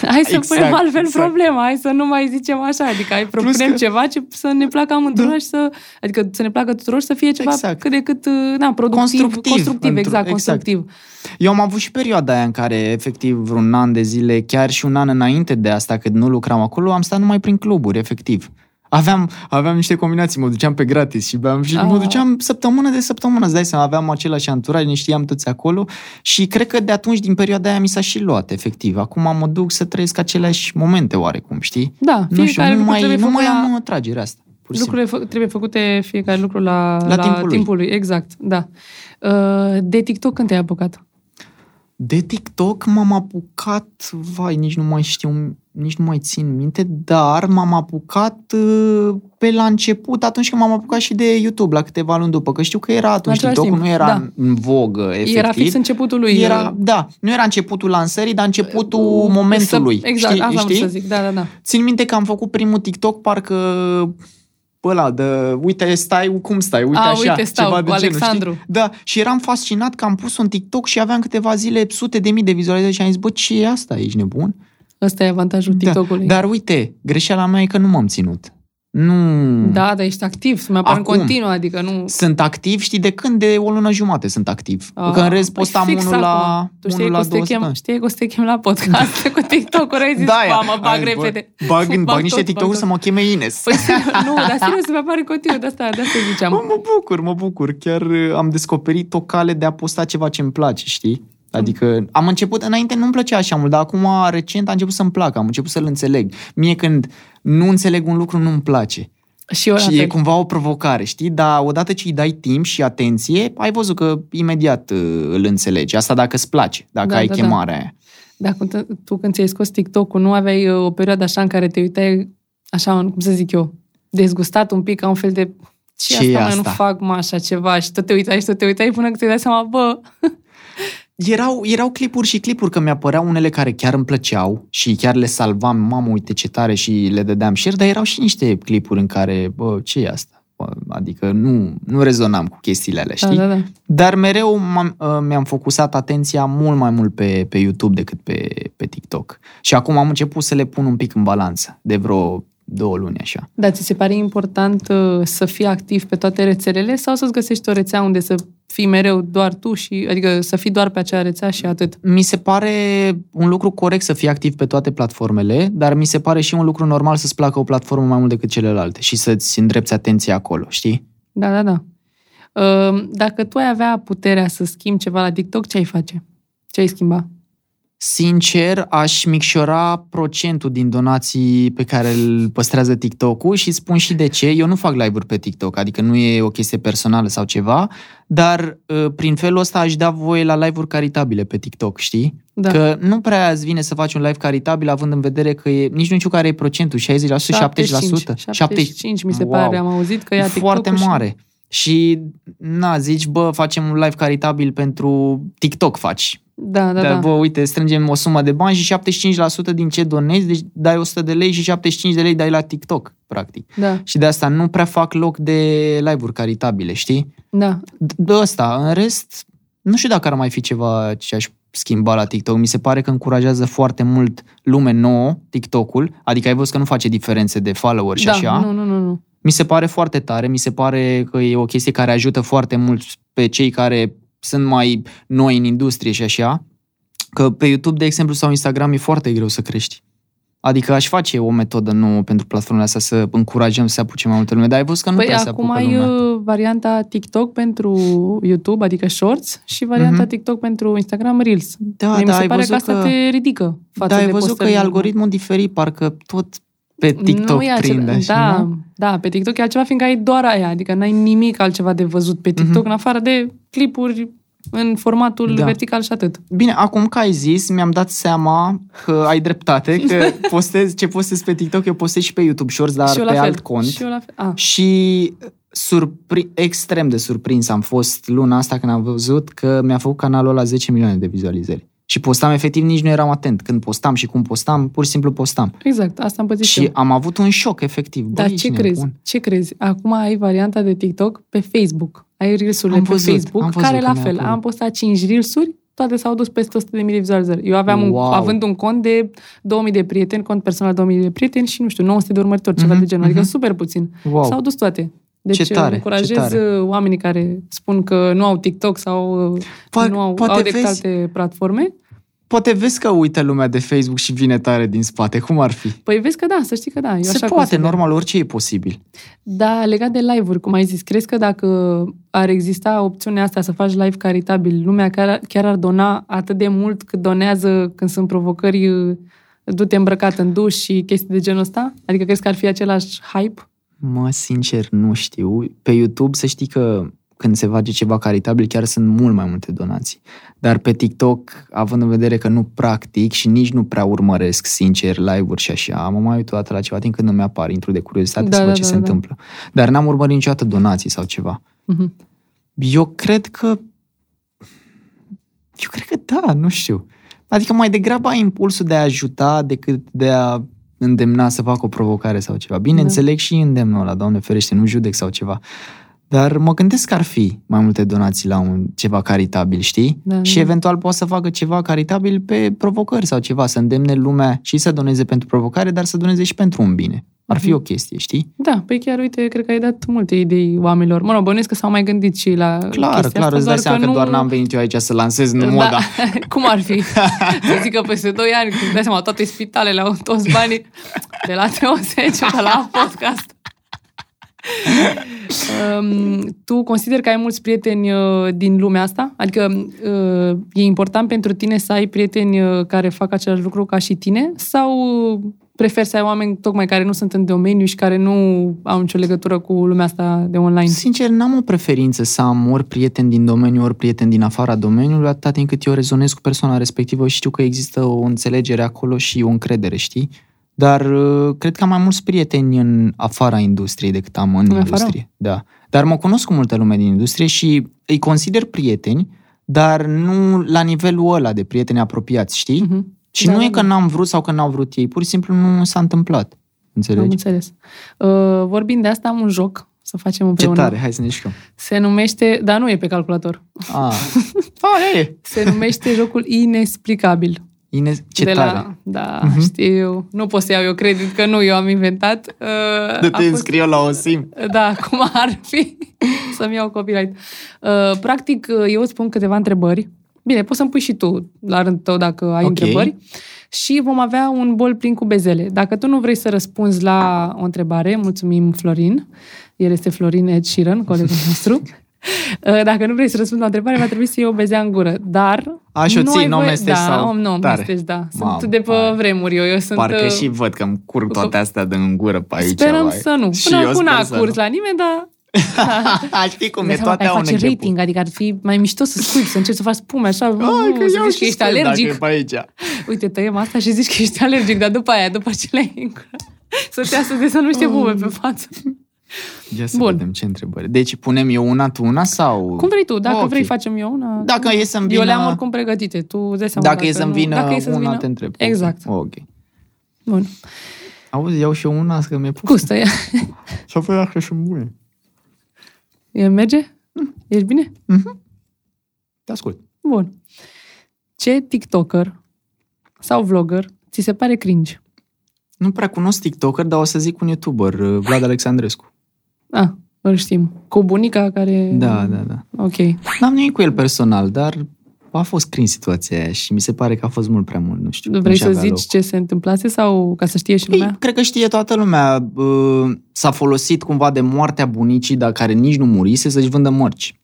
A: hai să
B: Exact,
A: punem altfel
B: exact.
A: problema, hai să nu mai zicem așa, adică hai propunem
B: că-
A: ceva ce să ne placă amândurora
B: Da.
A: și să, adică să ne placă tuturor și să fie ceva
B: Exact.
A: cât de cât, uh, na, productiv,
B: Constructiv,
A: constructiv
B: într-un-
A: exact,
B: exact.
A: constructiv.
B: Eu am avut și perioada aia în care, efectiv, vreun an de zile, chiar și un an înainte de asta, când nu lucram acolo, am stat numai prin cluburi, efectiv. Aveam, aveam niște combinații, mă duceam pe gratis și, beam, și mă
A: Ah.
B: duceam săptămână de săptămână, îți dai seama, aveam același anturaj, ne știam toți acolo și cred că de atunci, din perioada aia, mi s-a și luat, efectiv. Acum mă duc să trăiesc aceleași momente oarecum, știi?
A: Da,
B: Nu știu,
A: fiecare
B: nu
A: lucru
B: mai,
A: trebuie
B: nu mai
A: făcut la-
B: am uh, tragerea asta. Pur și simplu.
A: Lucrurile fă- trebuie făcute fiecare lucru la,
B: La timpul lui.
A: timpul lui. Exact, da. Uh, De TikTok când te-ai apucat?
B: De TikTok m-am apucat, vai, nici nu mai știu, nici nu mai țin minte, dar m-am apucat uh, pe la început, atunci când m-am apucat și de YouTube, la câteva luni după, că știu că era atunci
A: același
B: TikTok,
A: timp,
B: nu era
A: da.
B: în vogă, efectiv.
A: Era fix începutul lui.
B: Era,
A: uh,
B: da, nu era începutul lansării, dar începutul
A: să-
B: momentului.
A: Exact,
B: știi,
A: asta am vrut
B: știi?
A: să zic, da, da, da.
B: Țin minte că am făcut primul TikTok, parcă ăla de, uite, stai, cum stai, uite
A: A,
B: așa,
A: uite, stau,
B: ceva de
A: cu
B: genul,
A: Alexandru.
B: Știi? Da, și eram fascinat că am pus un TikTok și aveam câteva zile sute de mii de vizualizări și am zis, bă, ce e asta, ești nebun?
A: Ăsta e avantajul TikTok-ului.
B: Da, dar uite, greșeala mea e că nu m-am ținut. Nu...
A: da, dar ești activ, mi apar în
B: Acum.
A: continuu, adică nu...
B: Sunt activ, știi, de când? De o lună jumate sunt activ.
A: Ah,
B: că în rest
A: păi
B: postam
A: fix
B: unul la,
A: acum. Tu știi
B: unul
A: că
B: la
A: o să te
B: două
A: chem,
B: săptămâni.
A: știi că o să te chem la podcast cu TikTok-uri, ai zis,
B: Da,
A: da, mă bag
B: Hai,
A: repede.
B: Bă, bag, în- bag
A: Bag
B: niște
A: tot,
B: TikTok-uri
A: bag
B: să mă cheme Ines.
A: Păi, nu, dar serios, mi apare în continuu, de asta, de asta ziceam.
B: Mă, mă bucur, mă bucur. Chiar uh, am descoperit o cale de a posta ceva ce îmi place, știi? Adică am început, înainte nu-mi plăcea așa mult, dar acum recent a început să-mi placă, am început să-l înțeleg. Mie când nu înțeleg un lucru, nu-mi place.
A: Și eu la
B: Și e
A: fel.
B: cumva o provocare, știi? Dar odată ce îi dai timp și atenție, ai văzut că imediat uh, îl înțelegi. Asta dacă îți place, dacă
A: Da,
B: ai
A: da, da.
B: chemarea aia.
A: Dar când, tu când ți-ai scos TikTok-ul, nu aveai uh, o perioadă așa în care te uitai, așa, cum să zic eu, dezgustat un pic, ca un fel de ce,
B: Ce e
A: asta, mai nu
B: asta?
A: fac mă așa ceva și tot te uitai și tot te uitai până când te dai seama, bă,
B: Erau, erau clipuri și clipuri, că mi-apăreau unele care chiar îmi plăceau și chiar le salvam, mamă, uite ce tare și le dădeam share, dar erau și niște clipuri în care, bă, ce e asta? Bă, adică nu, nu rezonam cu chestiile alea, știi?
A: da, da, da.
B: Dar mereu m-am, uh, mi-am focusat atenția mult mai mult pe, pe YouTube decât pe, pe TikTok. Și acum am început să le pun un pic în balanță, de vreo două luni așa.
A: Dar ți se pare important uh, să fii activ pe toate rețelele sau să-ți găsești o rețea unde să fii mereu doar tu și, adică să fii doar pe acea rețea și atât?
B: Mi se pare un lucru corect să fii activ pe toate platformele, dar mi se pare și un lucru normal să-ți placă o platformă mai mult decât celelalte și să-ți îndrepți atenția acolo, știi?
A: Da, da, da. Uh, Dacă tu ai avea puterea să schimbi ceva la TikTok, ce ai face? Ce ai schimba?
B: Sincer, aș micșora procentul din donații pe care îl păstrează TikTok-ul și spun și de ce. Eu nu fac live-uri pe TikTok, adică nu e o chestie personală sau ceva, dar uh, prin felul ăsta aș da voie la live-uri caritabile pe TikTok, știi?
A: Da.
B: Că nu prea îți vine să faci un live caritabil având în vedere că e, nici nu știu care e procentul, 60%, 70%?
A: 75, mi se
B: Wow.
A: pare, am auzit că ia
B: e
A: TikTok-ul
B: foarte
A: și-
B: mare. Și, na, zici, bă, facem un live caritabil pentru TikTok faci.
A: Da, da,
B: Dar,
A: da.
B: bă, uite, strângem o sumă de bani și 75% din ce donezi, deci dai 100 de lei și 75 de lei dai la TikTok, practic.
A: Da,
B: Și de asta nu prea fac loc de live-uri caritabile, știi?
A: da.
B: De ăsta, în rest, nu știu dacă ar mai fi ceva ce aș schimba la TikTok. Mi se pare că încurajează foarte mult lume nouă, TikTok-ul, adică ai văzut că nu face diferențe de follower și
A: da,
B: așa.
A: nu, nu, nu, nu.
B: Mi se pare foarte tare, mi se pare că e o chestie care ajută foarte mult pe cei care sunt mai noi în industrie și așa, că pe YouTube, de exemplu, sau Instagram e foarte greu să crești. Adică aș face o metodă nouă pentru platformele astea să încurajăm să se apuce mai multă lume, dar ai văzut că nu
A: Păi
B: prea se
A: acum
B: apucă
A: ai
B: lumea.
A: uh, varianta TikTok pentru YouTube, adică Shorts, și varianta
B: Mhm.
A: TikTok pentru Instagram Reels.
B: Da,
A: Mie mi
B: da,
A: se
B: ai
A: pare că
B: văzut
A: asta
B: că...
A: te ridică față
B: Da, ai
A: de
B: văzut că
A: postările
B: e
A: normale.
B: algoritmul diferit, parcă tot pe TikTok
A: nu e acela-
B: prinde. așa,
A: da,
B: nu?
A: da, pe TikTok e altceva, fiindcă ai doar aia, adică n-ai nimic altceva de văzut pe TikTok,
B: Mhm.
A: în afară de clipuri în formatul
B: Da.
A: vertical și atât.
B: Bine, acum că ai zis, mi-am dat seama că ai dreptate, că postez, ce postez pe TikTok, eu postez și pe YouTube Shorts, dar
A: și eu
B: pe
A: la fel.
B: alt cont.
A: Și eu la fel. Ah,
B: Și surpri- extrem de surprins am fost luna asta când am văzut că mi-a făcut canalul la 10 milioane de vizualizări. Și postam, efectiv, nici nu eram atent. Când postam și cum postam, pur și simplu postam.
A: Exact, asta am pățit
B: Și
A: eu.
B: am avut un șoc, efectiv. Băi,
A: Dar ce
B: ești
A: crezi?
B: nebun.
A: Ce crezi? Acum ai varianta de TikTok pe Facebook. Ai reels-urile
B: Am
A: pe
B: văzut,
A: Facebook,
B: am văzut
A: care
B: că
A: la
B: mi-a
A: fel.
B: apărut.
A: Am postat 5 reels-uri, toate s-au dus peste 100.000 de vizualizări. Eu aveam, un,
B: Wow.
A: având un cont de 2000 de prieteni, cont personal 2000 de prieteni și, nu știu, 900 de urmăritori, ceva
B: Mhm,
A: de genul. Adică
B: mhm.
A: super puțin.
B: Wow.
A: S-au dus toate. Deci
B: Ce tare,
A: încurajez
B: ce tare.
A: uh, oamenii care spun că nu au TikTok sau uh,
B: Po-
A: nu au,
B: poate
A: au decât
B: vezi-
A: alte platforme.
B: Poate vezi că uită lumea de Facebook și vine tare din spate. Cum ar fi?
A: Păi vezi că da, să știi că da. Eu
B: Se
A: așa
B: poate,
A: consider.
B: normal, orice e posibil.
A: Da, legat de live-uri, cum ai zis, crezi că dacă ar exista opțiunea asta să faci live caritabil, lumea chiar, chiar ar dona atât de mult cât donează când sunt provocări uh, du-te îmbrăcat în duș și chestii de genul ăsta? Adică crezi că ar fi același hype?
B: Mă, sincer, nu știu. Pe YouTube să știi că când se face ceva caritabil, chiar sunt mult mai multe donații. Dar pe TikTok, având în vedere că nu practic și nici nu prea urmăresc, sincer, live-uri și așa, mă mai uit o dată la ceva timp când nu mi-apar, intru de curiozitate
A: Da,
B: să văd
A: da,
B: ce
A: da,
B: se
A: da.
B: întâmplă. Dar n-am urmărit niciodată donații sau ceva.
A: Mhm.
B: Eu cred că... Eu cred că da, nu știu. Adică mai degrabă ai impulsul de a ajuta decât de a îndemna să fac o provocare sau ceva. Bine,
A: Da.
B: înțeleg și îndemnul ăla, Doamne ferește, nu judec sau ceva. Dar mă gândesc că ar fi mai multe donații la un ceva caritabil, știi?
A: Da,
B: și
A: da.
B: eventual poate să facă ceva caritabil pe provocări sau ceva, să îndemne lumea și să doneze pentru provocare, dar să doneze și pentru un bine. Ar fi
A: Mhm.
B: o chestie, știi?
A: Da, păi chiar, uite, cred că ai dat multe idei oamenilor. Mă rog, bănuiesc că s-au mai gândit și la
B: Clar,
A: chestia
B: clar,
A: asta,
B: îți dai seama că,
A: nu...
B: doar n-am venit eu aici să lansez în
A: Da.
B: moda.
A: Cum ar fi? Să zic că peste 2 ani, când dai seama, toate spitalele au toți banii de la 310 de la podcast. Um, tu consider că ai mulți prieteni uh, din lumea asta? Adică uh, e important pentru tine să ai prieteni uh, care fac același lucru ca și tine? Sau uh, preferi să ai oameni tocmai care nu sunt în domeniu și care nu au nicio legătură cu lumea asta de online?
B: Sincer, n-am o preferință să am ori prieten din domeniu, ori prieten din afara domeniului, atâta timp cât eu rezonez cu persoana respectivă și știu că există o înțelegere acolo și o încredere, știi? Dar uh, cred că am mai mulți prieteni în afara industriei decât am în,
A: În afară?
B: industrie. Da. Dar mă cunosc cu multă lume din industrie și îi consider prieteni, dar nu la nivelul ăla de prieteni apropiați, știi?
A: Mhm.
B: Și
A: Da,
B: nu
A: da,
B: e că
A: da.
B: n-am vrut sau că n-au vrut ei, pur și simplu nu s-a întâmplat.
A: Am
B: Înțelegi?
A: înțeles. Uh, vorbind de asta, am un joc să facem
B: Ce
A: împreună.
B: tare, hai să ne jucăm.
A: Se numește, dar nu e pe calculator.
B: Ah, ah e.
A: Se numește jocul Inexplicabil.
B: Ines, ce
A: de
B: tare.
A: La, da,
B: Mhm.
A: știu. Nu pot să iau eu credit că nu eu am inventat. Uh,
B: De
A: a
B: te
A: fost-
B: înscriu la o sim.
A: Da, cum ar fi să-mi iau copyright. Uh, practic, uh, eu îți spun câteva întrebări. Bine, poți să-mi pui și tu la rândul tău dacă ai
B: Ok.
A: întrebări. Și vom avea un bol plin cu bezele. Dacă tu nu vrei să răspunzi la o întrebare, mulțumim Florin. El este Florin Ed Sheeran, colegul nostru. Uh, Dacă nu vrei să răspunzi la o întrebare, va trebui să iei o bezea în gură. Dar...
B: A, și o
A: nu
B: ții,
A: ai
B: n-o
A: voie-
B: mesteci
A: da,
B: sau-
A: om, nu,
B: Tare.
A: mesteci, da. Sunt
B: Mamă,
A: de pe
B: hai.
A: vremuri eu. eu sunt,
B: Parcă
A: uh,
B: și văd că îmi curg toate astea de în gură pe aici.
A: Sperăm
B: vai.
A: să nu.
B: Și
A: Până
B: eu
A: acum
B: sper
A: n-a
B: să
A: curs
B: nu.
A: la nimeni, dar...
B: Știi cum
A: Îmi
B: e,
A: dai seama
B: toate
A: că
B: au
A: ai
B: un
A: face
B: început.
A: rating, adică ar fi mai mișto să scuipi, să încerci să faci spume așa,
B: Ai, că
A: să
B: iau
A: zici
B: și
A: că ești
B: scăl dacă e
A: alergic.
B: pe aici.
A: Uite, tăiem asta și zici că ești alergic, dar după aia, după ce le-ai în gură, să te iasă de să nu știe bume pe față.
B: Ia să
A: Bun.
B: vedem ce întrebări. Deci punem eu una, tu una sau...
A: Cum vrei tu, dacă
B: Ok.
A: vrei facem eu una.
B: Dacă e să-mi
A: Eu
B: vină...
A: le-am oricum pregătite, tu îți dai seama
B: Dacă e să-mi
A: nu-
B: vină
A: dacă e să-ți
B: una,
A: vină-
B: te întreb.
A: Exact.
B: Ok.
A: Bun.
B: Auzi, iau și eu una, că mi-e pus.
A: Gustă, ia.
B: Și apoi dacă sunt bune.
A: E, merge? Ești bine?
B: Te ascult.
A: Bun. Ce TikToker sau vlogger ți se pare cringe?
B: Nu prea cunosc TikToker, dar o să zic un YouTuber, uh, Vlad Alexandrescu.
A: Ah, îl știm. Cu bunica care...
B: Da, da, da.
A: Ok.
B: N-am nimic cu el personal, dar a fost cringe situația aia și mi se pare că a fost mult prea mult, nu știu. nu
A: Vrei să
B: și-avea
A: zici
B: loc.
A: ce se întâmplase sau ca să știe și lumea?
B: Ei, cred că știe toată lumea. Uh, S-a folosit cumva de moartea bunicii, dar care nici nu murise, să-și vândă mărci.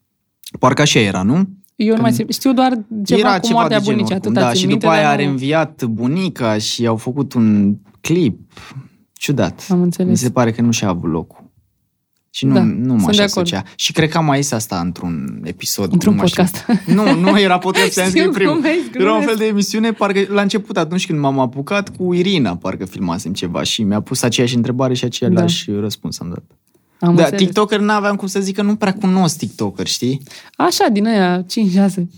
B: Parcă așa era, nu?
A: Eu nu mai știu, știu doar ceva
B: era
A: cu
B: ceva
A: moartea
B: de genul
A: bunicii,
B: oricum,
A: atâta
B: Da,
A: țin
B: și
A: minte,
B: după aia
A: dar
B: a
A: nu-
B: reînviat bunica și au făcut un clip ciudat.
A: Am înțeles.
B: Mi se pare că nu și-a avut locul. Și nu,
A: Da,
B: nu mă
A: sunt
B: așa
A: de acord.
B: asocea. Și cred că am mai zis asta într-un episod.
A: Într-un
B: nu mai știu.
A: podcast.
B: Nu, nu era podcast, ți-am zis
A: Știu,
B: că e primul.
A: glumesc,
B: Era un
A: glumesc.
B: fel de emisiune, parcă la început, atunci când m-am apucat cu Irina, parcă filmasem ceva și mi-a pus aceeași întrebare și același da. răspuns am dat.
A: Am
B: da,
A: înțeles.
B: TikToker n-aveam cum să zic că nu prea cunosc TikToker, știi?
A: Așa, din aia, 5-6,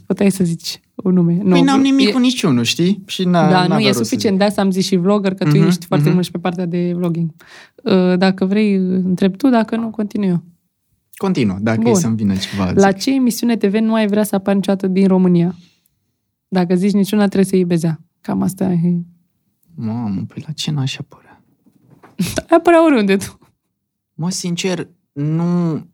A: puteai să zici un nume.
B: Nu, păi n-am nimic
A: e,
B: cu niciunul, știi? Și n-a,
A: Da, nu
B: n-avea
A: e
B: rost să
A: suficient. De asta am zis și vlogger, că tu
B: Mhm,
A: ești foarte
B: mhm.
A: mult și pe partea de vlogging. Uh, Dacă vrei, întreb tu, dacă nu, continui eu.
B: zic. Continuă, dacă
A: Bun.
B: e să-mi vină ceva.
A: La
B: zic.
A: ce emisiune TV nu ai vrea să apari niciodată din România? Dacă zici niciuna, trebuie să iei bezea. Cam asta e.
B: Mamă, păi la ce n-aș apărea?
A: Ai apărea oriunde tu.
B: Mă, sincer, nu,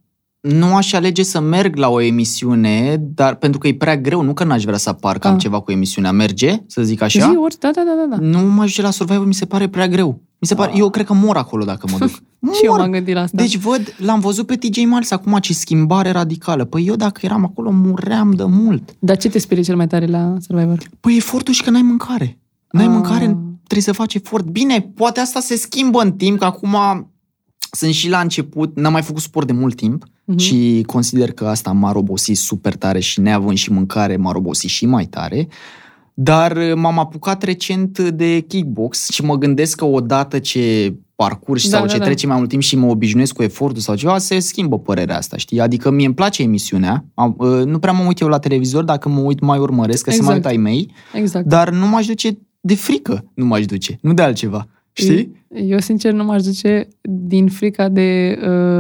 B: nu aș alege să merg la o emisiune, dar pentru că e prea greu, nu că n-aș vrea să apar că am
A: Ah.
B: ceva cu emisiunea. Merge, să zic așa?
A: Zi ori, da, da, da, da. da.
B: Nu mă ajunge la Survivor, mi se pare prea greu. Mi se pare, eu cred că mor acolo dacă mă duc. Mor.
A: Și eu m-am gândit la asta.
B: Deci văd, l-am văzut pe TJ Maxx acum, ce schimbare radicală. Păi eu dacă eram acolo, muream de mult.
A: Dar ce te sperie cel mai tare la Survivor?
B: Păi efortul și că n-ai mâncare. N-ai
A: Ah.
B: mâncare, trebuie să faci efort. Bine, poate asta se schimbă în timp, că acum sunt și la început, n-am mai făcut sport de mult timp
A: Mhm.
B: și consider că asta m-a obosit super tare și neavând și mâncare m-a obosit și mai tare. Dar uh, m-am apucat recent de kickbox și mă gândesc că odată ce parcurgi
A: Da,
B: sau
A: da,
B: ce
A: da.
B: trece mai mult timp și mă obișnuiesc cu efortul sau ceva, se schimbă părerea asta, știi? Adică mie îmi place emisiunea, am, uh, nu prea mă uit eu la televizor, dacă mă uit mai urmăresc, că se mai uit
A: Exact.
B: ai mei,
A: Exact.
B: dar nu m-aș duce de frică, nu m-aș duce, nu de altceva. Știi?
A: Eu, sincer, nu m-aș duce din frica de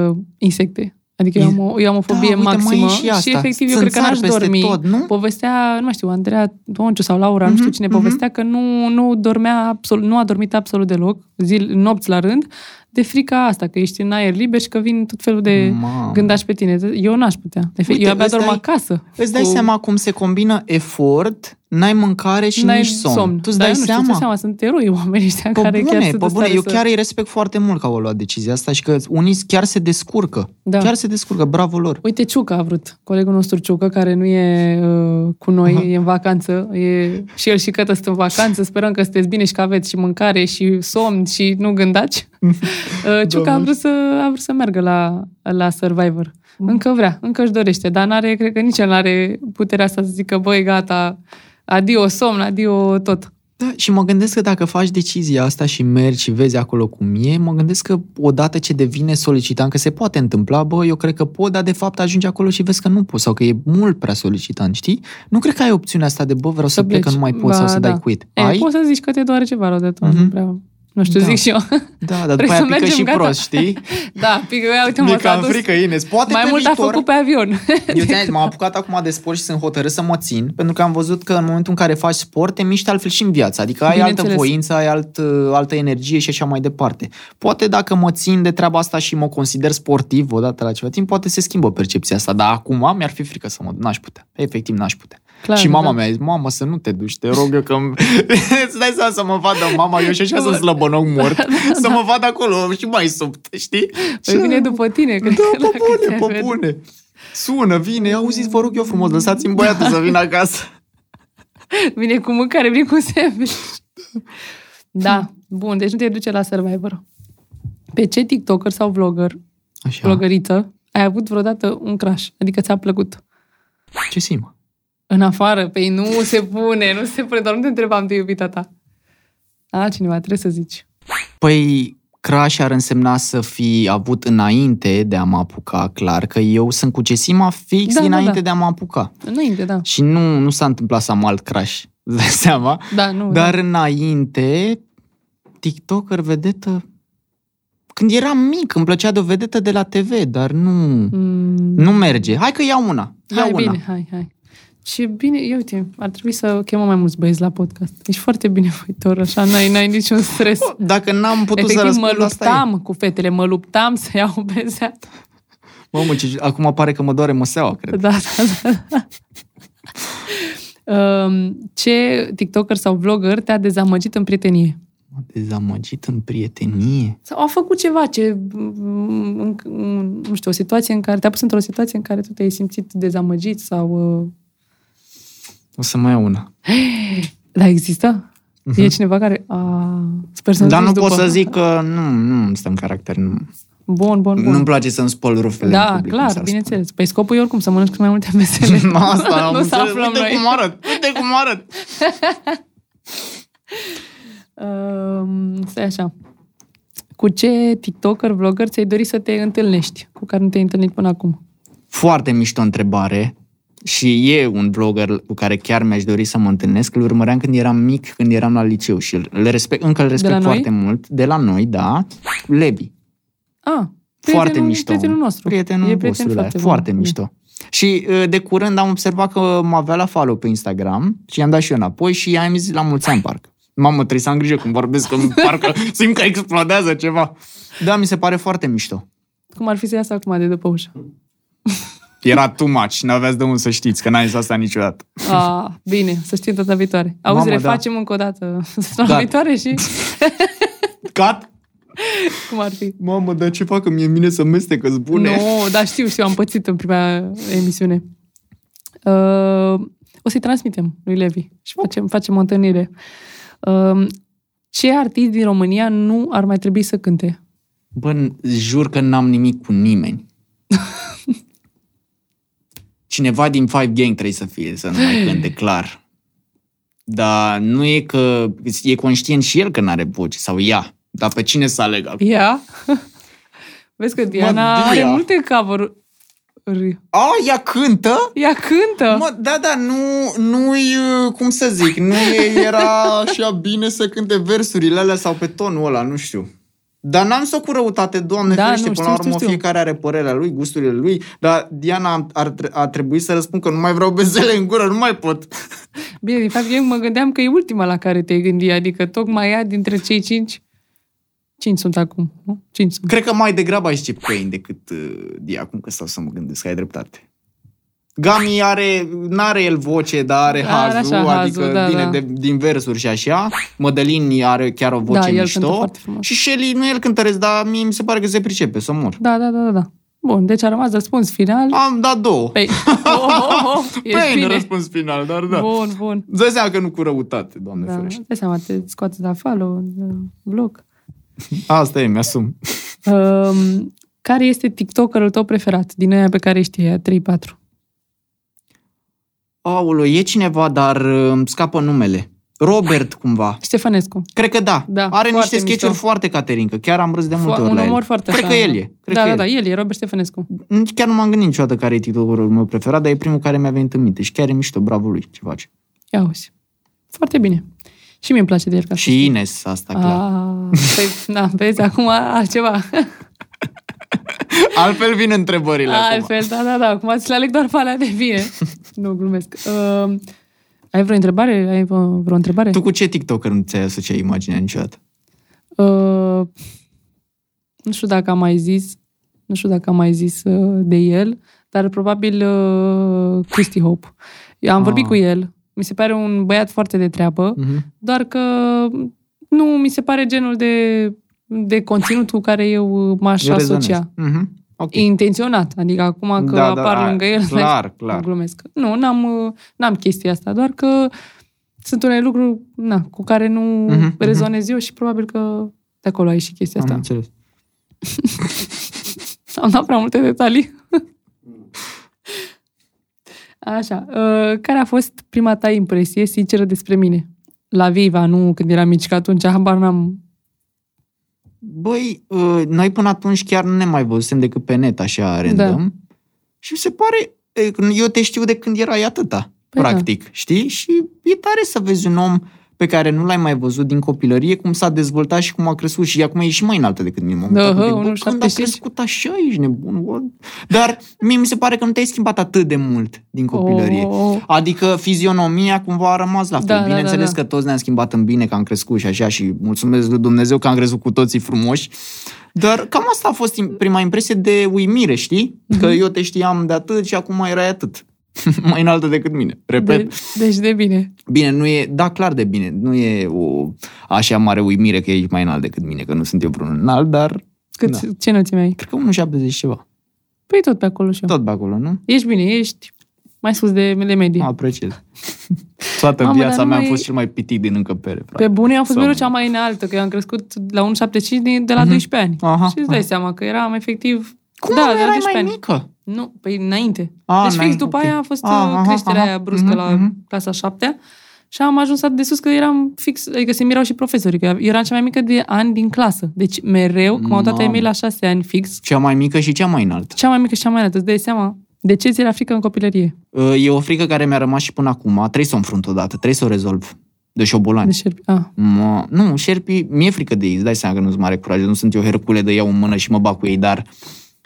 A: uh, insecte. Adică eu am o, eu am o fobie
B: da, uite, mai e
A: maximă
B: și, asta.
A: și efectiv eu cred că
B: Țânțari
A: n-aș
B: peste
A: dormi.
B: Tot, nu?
A: Povestea, nu mai știu, Andreea Donciu sau Laura, nu știu
B: Mhm,
A: cine,
B: mhm.
A: povestea că nu, nu dormea absolut, nu a dormit absolut deloc, zil, nopți la rând, de frica asta, că ești în aer liber și că vin tot felul de
B: Mamă.
A: gândași pe tine. Eu n-aș putea. De fapt,
B: Uite,
A: eu abia
B: îți
A: dorm
B: dai-
A: acasă.
B: Îți dai
A: cu-
B: seama cum se combină efort, n-ai mâncare și
A: n-ai
B: nici somn. Tu îți
A: Dar
B: dai
A: eu nu știu,
B: seama?
A: îți dai seama, sunt eroi oamenii ăștia
B: Pe
A: care chiar
B: bune,
A: se
B: pe bune, eu chiar îi respect foarte mult că au luat decizia asta și că unii chiar se descurcă.
A: Da.
B: Chiar se descurcă, bravo lor.
A: Uite, Ciuca a vrut, colegul nostru Ciucă, care nu e uh, cu noi,
B: Aha.
A: e în vacanță. E, și el și Cătă sunt în vacanță. Sperăm că sunteți bine și că aveți și mâncare și somn și nu gândați. Uh, Ciuca a
B: Doamne.
A: vrut, să, a vrut să meargă la, la Survivor. Încă vrea, încă își dorește, dar n-are, cred că nici el n-are puterea asta să zică, băi, gata, adio somn, adio tot.
B: Da, și mă gândesc că dacă faci decizia asta și mergi și vezi acolo cum e, mă gândesc că odată ce devine solicitant, că se poate întâmpla, bă, eu cred că pot, dar de fapt ajungi acolo și vezi că nu poți sau că e mult prea solicitant, știi? Nu cred că ai opțiunea asta de, bă, vreau să,
A: Să
B: plec, că
A: pleci.
B: nu mai pot
A: Ba,
B: sau să
A: da.
B: dai quit.
A: E,
B: ai?
A: poți să zici că te doare ceva rău de tot,
B: Mhm.
A: nu prea... Nu știu,
B: Da.
A: zic și eu.
B: Da, dar
A: Trebuie
B: după aia
A: să
B: pică
A: mergem,
B: și
A: gata.
B: prost, știi?
A: Da, pică, ia, uite,
B: Mi-e
A: mă, s-a
B: cam
A: dus.
B: frică, Ines. Poate
A: Mai
B: pe
A: mult
B: viitor,
A: a făcut pe avion.
B: Eu ți-am zis, m-am apucat acum de sport și sunt hotărât să mă țin, pentru că am văzut că în momentul în care faci sport, te miști altfel și în viață. Adică ai altă
A: Bineînțeles.
B: voință, ai alt, altă energie și așa mai departe. Poate dacă mă țin de treaba asta și mă consider sportiv odată la ceva timp, poate se schimbă percepția asta. Dar acum mi-ar fi frică să mă duc. N-aș putea. Efectiv, n-aș putea.
A: Clar,
B: și mama
A: da.
B: mi-a zis, mamă, să nu te duci, te rog eu că îți dai seama să mă vadă mama, eu și așa sunt slăbănoc mort, să mă vad acolo și mai sub, știi?
A: Păi vine după tine, cred
B: Da,
A: că
B: pe
A: dacă te
B: bune, pe
A: vede.
B: bune. Sună, vine, auziți, vă rog eu frumos, lăsați-mi băiatul să vină acasă.
A: Vine cu mâncare, vine cu sandwich. Da, bun, deci nu te duce la Survivor. Pe ce TikToker sau vlogger,
B: Așa,
A: vlogăriță, ai avut vreodată un crash? Adică ți-a plăcut?
B: ce simă?
A: În afară, pe ei nu se pune, nu se pune, doar nu te întrebam de iubita ta. Altcineva, trebuie să zici.
B: Păi, crash ar însemna să fi avut înainte de a mă apuca, clar, că eu sunt cu Cesima fix
A: Da, da,
B: dinainte
A: da.
B: de a mă apuca.
A: Înainte, da.
B: Și nu, nu s-a întâmplat să am alt crash, îți dai seama?
A: Da, nu.
B: Dar
A: da.
B: înainte, TikToker, vedetă... Când eram mic, îmi plăcea de o vedetă de la TV, dar nu...
A: Mm,
B: Nu merge. Hai că iau una. Iau
A: hai,
B: una.
A: bine, hai, hai. Și bine, eu uite, ar trebui să chemăm mai mulți băieți la podcast. Ești foarte binevoitor, așa, n-ai, n-ai niciun stres.
B: Dacă n-am putut
A: Efectiv,
B: să
A: mă
B: răspund, asta e.
A: luptam cu fetele, mă luptam să iau bezea.
B: Mamă, ce, acum pare că mă doare măseaua, cred.
A: Da, da, da. Um, ce TikToker sau vlogger te-a dezamăgit în prietenie?
B: M-a dezamăgit în prietenie.
A: Sau a făcut ceva, ce, mm, în, în, nu știu, o situație în care, te-a pus într-o situație în care tu te-ai simțit dezamăgit sau... Uh...
B: O să mai iau una.
A: Da, există? Uh-huh. E cineva care... A, sper să
B: Dar nu
A: zici
B: pot
A: după.
B: să zic că nu, nu îmi stă în caracter. Nu.
A: Bun, bun, bun.
B: Nu-mi place să-mi spăl rufele în
A: da,
B: public, cum
A: clar,
B: s-ar
A: bineînțeles. Păi scopul e oricum să mănânci cât mai multe mesele.
B: spune. Asta am
A: nu să
B: înțeles.
A: aflăm
B: Uite
A: noi.
B: cum arăt, uite cum arăt.
A: Um, stai așa. Cu ce TikToker, vlogger ți-ai dori să te întâlnești, cu care nu te-ai întâlnit până acum?
B: Foarte mișto întrebare. Și e un vlogger cu care chiar mi-aș dori să mă întâlnesc. Îl urmăream când eram mic, când eram la liceu și îl respect, încă îl respect foarte noi? mult. De la noi, da. Levi.
A: Ah,
B: foarte mișto.
A: Prietenul nostru.
B: Prietenul
A: e
B: prieten foarte, foarte, foarte mișto. Și uh, de curând am observat că mă avea la follow pe Instagram și i-am dat și eu înapoi și i-am zis la mulți ani parcă. Mamă, trebuie să am grijă când vorbesc, că parcă simt că explodează ceva. Da, mi se pare foarte mișto.
A: Cum ar fi să iasă acum de după ușă?
B: Era too much, n-aveați de unde să știți, că n-ai zis asta niciodată.
A: Ah, bine, să știm data viitoare. Auzi, Mamă, refacem da. încă o dată data da. viitoare și...
B: Cat?
A: Cum ar fi?
B: Mamă, dar ce fac? Că mie mine să mestecă bune.
A: Nu, no, dar știu, știu, am pățit în prima emisiune. Uh, o să-i transmitem lui Levi și facem, facem o întâlnire. Uh, ce artist din România nu ar mai trebui să cânte?
B: Bă, jur că n-am nimic cu nimeni. Cineva din Five Gang trebuie să fie, să nu mai cânte, clar. Dar nu e că e conștient și el că n-are voce, sau ea. Dar pe cine să aleg acum?
A: Ea? Vezi că Diana mă, are multe cover
B: A, ea cântă?
A: Ea cântă?
B: Mă, da, da, nu, nu-i, cum să zic, nu era așa bine să cânte versurile alea sau pe tonul ăla, nu știu. Dar n-am să cu răutate, Doamne da, ferește, până la urmă știu. fiecare are părerea lui, gusturile lui, dar Diana ar, ar trebui să răspund că nu mai vreau bezele în gură, nu mai pot.
A: Bine, din fapt, eu mă gândeam că e ultima la care te-ai gândi, adică tocmai ea dintre cei cinci Cinci sunt acum, nu? Cinci sunt.
B: Cred că mai degrabă aș zice Pain decât uh, de acum că stau să mă gândesc, ai dreptate. Gami are, n-are el voce, dar are hazul, așa, adică hazul, da, vine da. De, din versuri și așa. Mădălin are chiar o voce da, mișto. Și Shelly nu el cântăresc, dar mie mi se pare că se pricepe să mor.
A: Da, da, da, da. Bun, deci a rămas răspuns final.
B: Am dat două.
A: Păi, oh, oh, oh,
B: Pain răspuns final, dar da.
A: Bun, bun.
B: Îți seama că nu cu răutate, doamne da, ferește.
A: Dai seama, te scoate de afară, vlog.
B: Asta e, mi-asum.
A: Um, care este TikTokerul tău preferat din aia pe care știi, 3-4?
B: Aolo, e cineva, dar uh, îmi scapă numele. Robert, cumva.
A: Ștefănescu.
B: Cred că da. da Are niște sketch-uri foarte caterincă. Chiar am râs de multe
A: Fo-
B: ori
A: la
B: el.
A: Foarte
B: Cred
A: așa.
B: că el e. Cred
A: da,
B: că
A: da,
B: el.
A: da, el e, Robert Ștefănescu.
B: Chiar nu m-am gândit niciodată care e TikTokerul meu preferat, dar e primul care mi-a venit în minte și chiar e mișto, bravo lui, ce face.
A: Ia auzi. Foarte bine. Și mie îmi place de el. Ca
B: și Ines, asta clar.
A: Ah, păi, da, vezi, acum altceva.
B: Altfel vin întrebările
A: Altfel,
B: acum.
A: da, da, da. Acum ți le aleg doar pe alea de bine. nu, glumesc. Uh, ai vreo întrebare? Ai vreo întrebare?
B: Tu cu ce TikToker nu ți-ai asociat imaginea niciodată?
A: Uh, nu știu dacă am mai zis, nu știu dacă am mai zis uh, de el, dar probabil uh, Christy Hope. Eu am ah. vorbit cu el. Mi se pare un băiat foarte de treabă, uh-huh. doar că nu mi se pare genul de, de conținut cu care eu m-aș eu asocia. Uh-huh. Okay. Intenționat, adică acum că da, apar da, lângă el,
B: clar, clar.
A: glumesc. Nu, n-am, n-am chestia asta, doar că sunt unele lucruri na, cu care nu uh-huh, rezonez uh-huh. eu și probabil că de acolo ai și chestia
B: Am
A: asta.
B: înțeles.
A: Am dat prea multe detalii. Așa. Uh, care a fost prima ta impresie sinceră despre mine? La Viva, nu când eram mici, că atunci habar n-am
B: băi, uh, noi până atunci chiar nu ne mai văzusem decât pe net, așa, random. Da. Și mi se pare, eu te știu de când erai atâta, păi da. practic, da. știi? Și e tare să vezi un om pe care nu l-ai mai văzut din copilărie, cum s-a dezvoltat și cum a crescut și acum e și mai înaltă decât mine.
A: Da,
B: hă,
A: bă,
B: când a crescut așa, ești nebun. Dar mie mi se pare că nu te-ai schimbat atât de mult din copilărie. Oh. oh, oh. Adică fizionomia cumva a rămas la fel. Da, Bineînțeles da, da, da. că toți ne-am schimbat în bine, că am crescut și așa și mulțumesc lui Dumnezeu că am crezut cu toții frumoși. Dar cam asta a fost prima impresie de uimire, știi? Mm-hmm. Că eu te știam de atât și acum erai atât. mai înaltă decât mine. Repet.
A: De, deci de bine.
B: Bine, nu e, da, clar de bine. Nu e o așa mare uimire că ești mai înalt decât mine, că nu sunt eu vreun înalt, dar...
A: Cât, da. Ce înălțime ai?
B: Cred că 1,70 ceva.
A: Păi tot pe acolo și eu.
B: Tot pe acolo, nu?
A: Ești bine, ești mai sus de, de medie.
B: Mă apreciez. Toată Mamă, viața mea am fost cel mai pitic din încăpere. Frate.
A: Pe bune am fost mereu cea mai înaltă, că eu am crescut la 1,75 de la uh-huh. 12 ani. Aha, și îți dai aha. seama că eram efectiv...
B: Cum
A: da,
B: de erai mai ani. mică?
A: Nu, păi înainte. A, deci fix după okay. aia a fost a, uh, creșterea aha, aia bruscă uh-huh, la uh-huh. clasa 7 Și am ajuns atât de sus că eram fix, adică se mirau și profesorii, că eram cea mai mică de ani din clasă. Deci mereu, cum au dat ai mei la șase ani fix.
B: Cea mai mică și cea mai înaltă.
A: Cea mai mică și cea mai înaltă, îți dai seama? De ce ți era frică în copilărie?
B: E o frică care mi-a rămas și până acum. Trebuie să o înfrunt odată, trebuie să o rezolv. De șobolani.
A: De șerpi. Ah.
B: Mă, nu, șerpi, mi-e frică de ei, îți dai seama că nu sunt mare curaj, nu sunt eu Hercule de iau în mână și mă bag cu ei, dar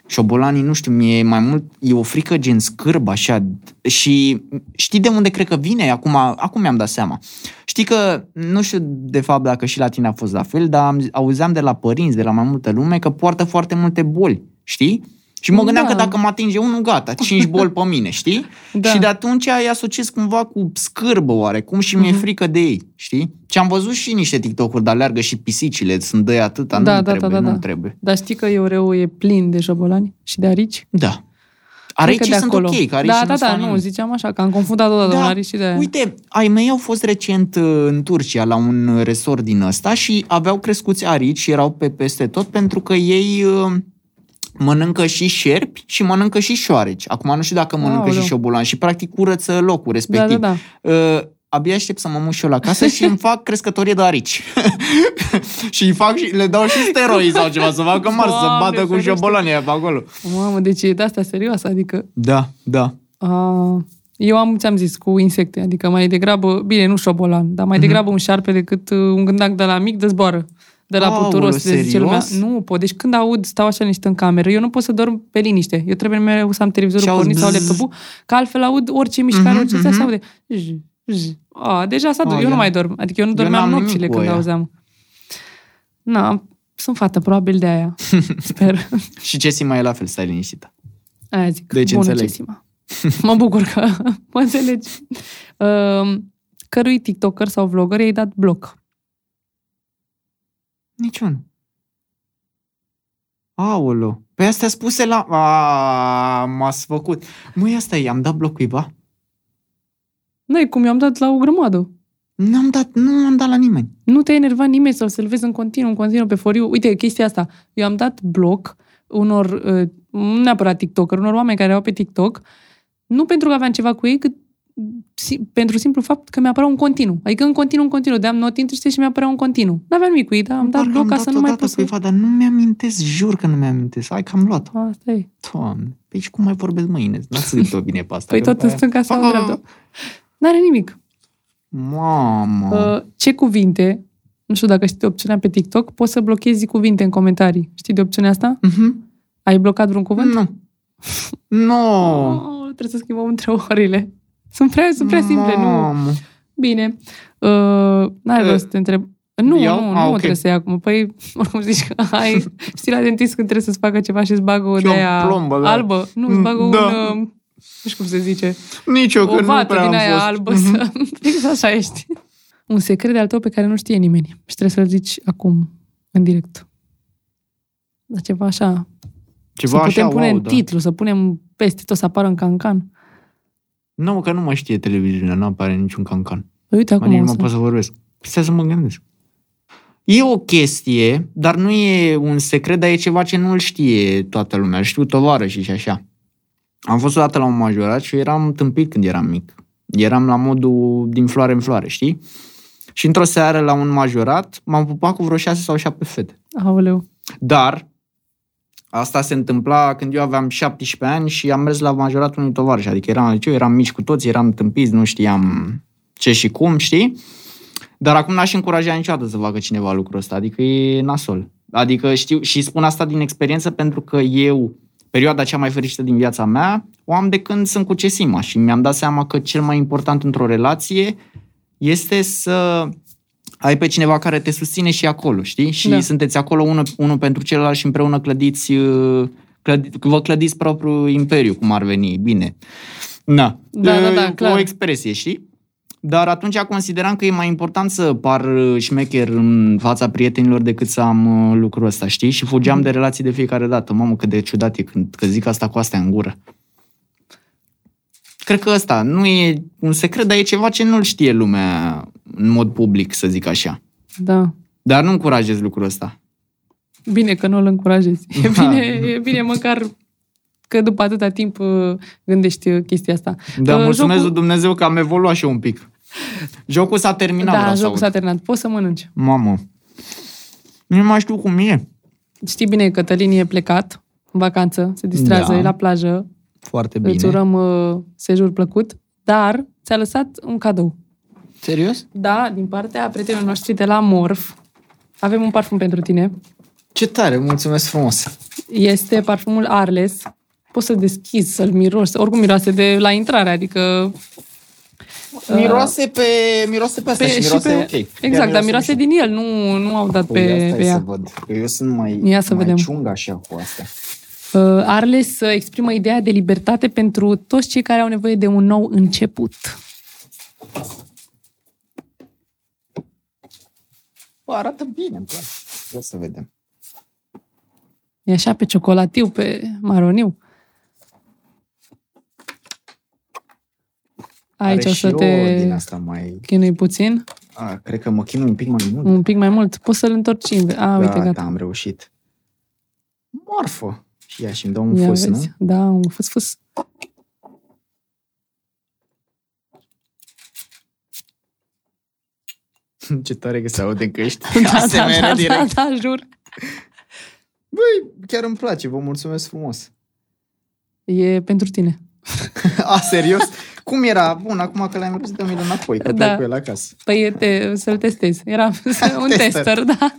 B: șobolanii, nu știu, mie mai mult, e o frică gen scârb așa și știi de unde cred că vine? Acum, acum mi-am dat seama. Știi că, nu știu de fapt dacă și la tine a fost la fel, dar auzeam de la părinți, de la mai multă lume, că poartă foarte multe boli, știi? Și mă gândeam da. că dacă mă atinge unul, gata, cinci boli pe mine, știi? Da. Și de atunci îi asociez cumva cu scârbă oarecum și mi-e uh-huh. frică de ei, știi? Și am văzut și niște TikTok-uri, dar leargă și pisicile, sunt de atâta, da, nu da, trebuie, da, da, nu trebuie.
A: Dar știi că Eureu e plin de șobolani și de arici?
B: Da. Aricii sunt acolo. ok, că
A: Da, da, da, nu, ziceam așa, că am confundat odată da. arici și de
B: Uite, ai mei au fost recent uh, în Turcia la un resort din ăsta și aveau crescuți arici și erau pe peste tot pentru că ei uh, mănâncă și șerpi și mănâncă și șoareci. Acum nu știu dacă mănâncă Aoleu. și șobolan și practic curăță locul respectiv. Da, da, da. Uh, abia aștept să mă mut și eu la casă și îmi fac crescătorie de arici. și îi fac și le dau și steroizi sau ceva, să facă mari, să bată cu șobolanii pe acolo.
A: Mamă, deci e de asta serioasă, adică...
B: Da, da.
A: A, eu am, ți-am zis, cu insecte, adică mai degrabă, bine, nu șobolan, dar mai mm-hmm. degrabă un șarpe decât uh, un gândac de la mic de zboară de la Aoleu, puturos. De zice lumea, nu pot. Deci când aud, stau așa niște în cameră, eu nu pot să dorm pe liniște. Eu trebuie mereu să am televizorul pornit sau laptopul, că altfel aud orice mișcare, mm-hmm, orice mm-hmm. se aude. A, deja s-a oh, eu nu mai dorm. Adică eu nu dormeam eu nopțile când auzeam. Na, sunt fată, probabil de aia. Sper.
B: și ce Sima e la fel, stai liniștită.
A: Aia zic. Deci Bună, înțeleg. Sima. mă bucur că mă înțelegi. Uh, cărui TikToker sau vlogger i-ai dat bloc?
B: Niciun. Aolo. Pe astea spuse la... A, m-ați făcut. Măi, asta i am dat bloc cuiva?
A: Nu, cum i-am dat la o grămadă.
B: Nu am dat, nu am dat la nimeni.
A: Nu te-a enervat nimeni sau să-l vezi în continuu, în continuu pe foriu. Uite, chestia asta. Eu am dat bloc unor, uh, nu neapărat TikToker, unor oameni care erau pe TikTok, nu pentru că aveam ceva cu ei, cât pentru simplu fapt că mi-apărea un continuu. Adică în continuu, în continuu. De-am not interested și mi-apărea un continuu. N-aveam nimic cu ei, dar am dat bloc ca să nu mai pot să...
B: dar nu mi-amintesc, jur că nu mi-amintesc. Hai că am luat
A: Asta e.
B: Doamne, pe aici cum mai vorbesc mâine? N-ați gândit-o bine pe asta.
A: Păi tot în stânga sau în dreapta. N-are nimic.
B: Mamă!
A: Uh, ce cuvinte, nu știu dacă știi opțiunea pe TikTok, poți să blochezi cuvinte în comentarii. Știi de opțiunea asta?
B: Uh-huh.
A: Ai blocat vreun cuvânt?
B: Nu. Nu. No.
A: Oh, trebuie să schimbăm între orile. Sunt prea, sunt prea simple, nu. Bine. Uh, n-ai rost să te întreb. Nu, Eu? nu, nu ah, okay. trebuie să iei acum. Păi, oricum zici că ai, știi la dentist când trebuie să-ți facă ceva și îți bagă o de aia plombă, da. albă. Nu, îți bagă da. un, uh, nu știu cum se zice.
B: Nici eu, că nu prea din
A: aia
B: fost.
A: albă, mm-hmm. să, fix așa ești. Un secret de-al tău pe care nu știe nimeni și trebuie să-l zici acum, în direct. Dar ceva așa. Ceva să putem așa, pune wow, în da. titlu, să punem peste tot, să apară în cancan.
B: Nu, că nu mai știe televiziunea, nu apare niciun cancan.
A: Păi uite acum
B: nu mă pot să vorbesc. Stai să mă gândesc. E o chestie, dar nu e un secret, dar e ceva ce nu-l știe toată lumea. Știu tovară și așa. Am fost odată la un majorat și eram tâmpit când eram mic. Eram la modul din floare în floare, știi? Și într-o seară la un majorat m-am pupat cu vreo șase sau șapte fete.
A: Aoleu.
B: Dar Asta se întâmpla când eu aveam 17 ani și am mers la majoratul unui tovarăș. Adică eram la liceu, eram mici cu toți, eram tâmpiți, nu știam ce și cum, știi? Dar acum n-aș încuraja niciodată să facă cineva lucrul ăsta. Adică e nasol. Adică știu și spun asta din experiență pentru că eu, perioada cea mai fericită din viața mea, o am de când sunt cu Cesima și mi-am dat seama că cel mai important într-o relație este să ai pe cineva care te susține și acolo, știi? Și da. sunteți acolo unul, unul pentru celălalt și împreună clădiți, uh, clădi, vă clădiți propriul imperiu, cum ar veni, bine. Na,
A: da, da, da, clar.
B: o expresie, știi? Dar atunci consideram că e mai important să par uh, șmecher în fața prietenilor decât să am uh, lucrul ăsta, știi? Și fugeam mm. de relații de fiecare dată. Mamă, cât de ciudat e când că zic asta cu astea în gură. Cred că ăsta nu e un secret, dar e ceva ce nu-l știe lumea în mod public, să zic așa.
A: Da.
B: Dar nu încurajez lucrul ăsta.
A: Bine că nu îl încurajezi. E da. bine, e bine măcar că după atâta timp uh, gândești uh, chestia asta.
B: Da, uh, mulțumesc jocul... Dumnezeu că am evoluat și un pic. Jocul s-a terminat,
A: da,
B: vreau să
A: jocul
B: aud.
A: s-a terminat. Poți să mănânci.
B: Mamă. Nu mai știu cum e.
A: Știi bine că Cătălin e plecat în vacanță, se distrează,
B: Da.
A: e la plajă,
B: Foarte
A: îți
B: bine.
A: urăm uh, sejur plăcut, dar ți-a lăsat un cadou.
B: Serios?
A: Da, din partea prietenilor noștri de la Morf, avem un parfum pentru tine.
B: Ce tare, mulțumesc frumos.
A: Este parfumul Arles. Poți să-l deschizi, să-l miroși, oricum miroase de la intrare, adică...
B: Miroase pe, miroase pe asta
A: Pe,
B: și
A: și
B: miroase
A: pe,
B: ok. Ia
A: Exact, dar miroase
B: mișto.
A: din el, nu, nu au dat
B: Păi,
A: pe,
B: asta
A: pe
B: e
A: ea.
B: să văd. Că eu sunt mai,
A: Ia să
B: mai
A: vedem.
B: ciung așa cu asta.
A: Uh, Arles uh, exprimă ideea de libertate pentru toți cei care au nevoie de un nou început.
B: Bă, arată bine, îmi place. Ia să vedem.
A: E așa pe ciocolatiu, pe maroniu. Aici
B: Are
A: o
B: și
A: să
B: eu
A: te
B: din asta mai...
A: chinui puțin,
B: A, cred că mă chinui un pic mai mult.
A: un pic mai mult. Poți să-l întorci. în- A, uite,
B: da,
A: gata.
B: da, am reușit. Morfă. Și ea și îmi dă un
A: Ia
B: fus,
A: vezi.
B: nu?
A: Da, un fus-fus.
B: Ce tare că se aude în căști.
A: Da, da,
B: Asemenea,
A: da, da,
B: direct.
A: da, jur.
B: Băi, chiar îmi place, vă mulțumesc frumos.
A: E pentru tine.
B: A, serios? Cum era? Bun, acum că l-am reușit, dă-mi-l înapoi, că
A: Da.
B: plec cu el acasă.
A: Păi e te, să-l testezi. Era un
B: Tester.
A: tester, da.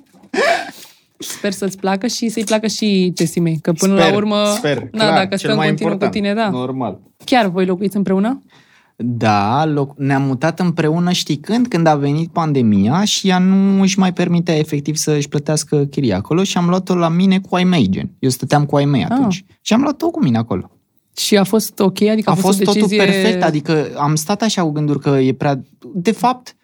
A: Sper să-ți placă și să-i placă și Cesimei. Că până
B: sper,
A: la urmă,
B: sper,
A: na,
B: clar,
A: dacă
B: cel
A: stăm
B: mai
A: continuu
B: important,
A: cu tine, da.
B: Normal.
A: Chiar voi locuiți împreună?
B: Da, loc, ne-am mutat împreună, știi când? Când a venit pandemia și ea nu își mai permitea efectiv să își plătească chiria acolo și am luat-o la mine cu ai mei, gen. Eu stăteam cu ai mei atunci. Și am luat-o cu mine acolo.
A: Și a fost ok? Adică a,
B: A fost
A: o
B: totul
A: decizie...
B: perfect, adică am stat așa cu gânduri că e prea... De fapt,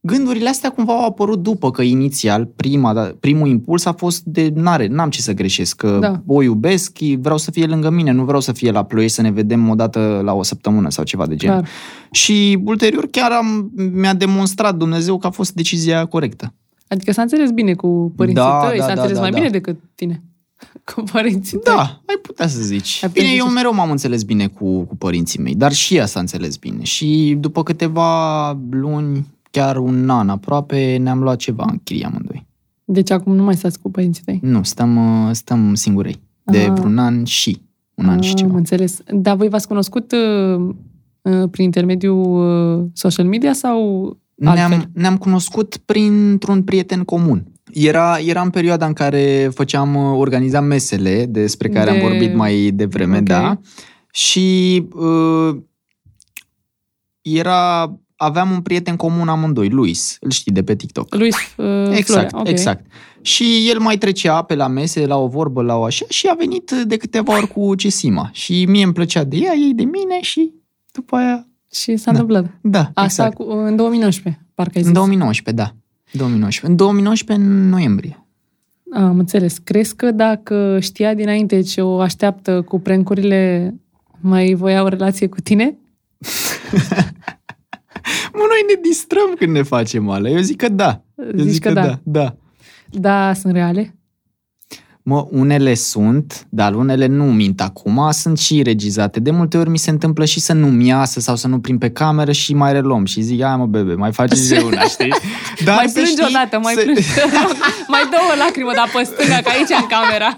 B: gândurile astea cumva au apărut după, că inițial prima, da, primul impuls a fost de n-are, n-am ce să greșesc, că
A: Da.
B: o iubesc, vreau să fie lângă mine, nu vreau să fie la ploiești să ne vedem o dată la o săptămână sau ceva de genul.
A: Clar.
B: Și ulterior chiar am, mi-a demonstrat Dumnezeu că a fost decizia corectă.
A: Adică s-a înțeles bine cu părinții
B: Da,
A: tăi,
B: da,
A: s-a
B: da,
A: înțeles
B: da,
A: mai
B: da.
A: bine decât tine. Cu părinții tăi.
B: Da, ai putea să zici.
A: Ai putea
B: Bine,
A: zice
B: eu
A: așa.
B: mereu m-am înțeles bine cu, cu părinții mei, dar și ea s-a înțeles bine. Și după câteva luni, chiar un an aproape, ne-am luat ceva în chirie amândoi.
A: Deci acum nu mai stați cu părinții tăi.
B: Nu, stăm, uh, stăm singurei. De
A: Ah.
B: vreun an și. Un an și
A: Ah,
B: ceva.
A: Am înțeles. Dar voi v-ați cunoscut uh, uh, prin intermediul uh, social media sau altfel?
B: Ne-am, ne-am cunoscut printr-un prieten comun. Era, era în perioada în care făceam, uh, organizam mesele despre care
A: De-
B: am vorbit mai devreme,
A: Ok.
B: da. Și uh, era, aveam un prieten comun amândoi, Luis, îl știi de pe TikTok.
A: Luis uh,
B: Exact,
A: Florea. ok.
B: exact. Și el mai trecea pe la mese, la o vorbă, la o așa, și a venit de câteva ori cu Cesima. Și mie îmi plăcea de ea, ei de mine și după aia,
A: Și s-a întâmplat.
B: da,
A: Asta
B: exact.
A: cu, în 2019, parcă ai zis.
B: În 2019, da. 2019. În 2019, în noiembrie.
A: Am înțeles. Crezi că dacă știa dinainte ce o așteaptă cu prankurile, mai voia o relație cu tine?
B: Mă, noi ne distrăm când ne facem alea. Eu zic că da. Eu
A: Zici
B: zic
A: că da.
B: da. da.
A: Da, sunt reale.
B: Mă, unele sunt, dar unele nu mint acum, sunt și regizate. De multe ori mi se întâmplă și să nu-mi iasă sau să nu prind pe cameră și mai reluăm și zic, hai mă bebe, mai faceți de una, știi? Dar
A: mai
B: să
A: plângi
B: știi,
A: odată, mai
B: să...
A: plângi. mai dă o lacrimă, dar pe stânga, că aici în camera.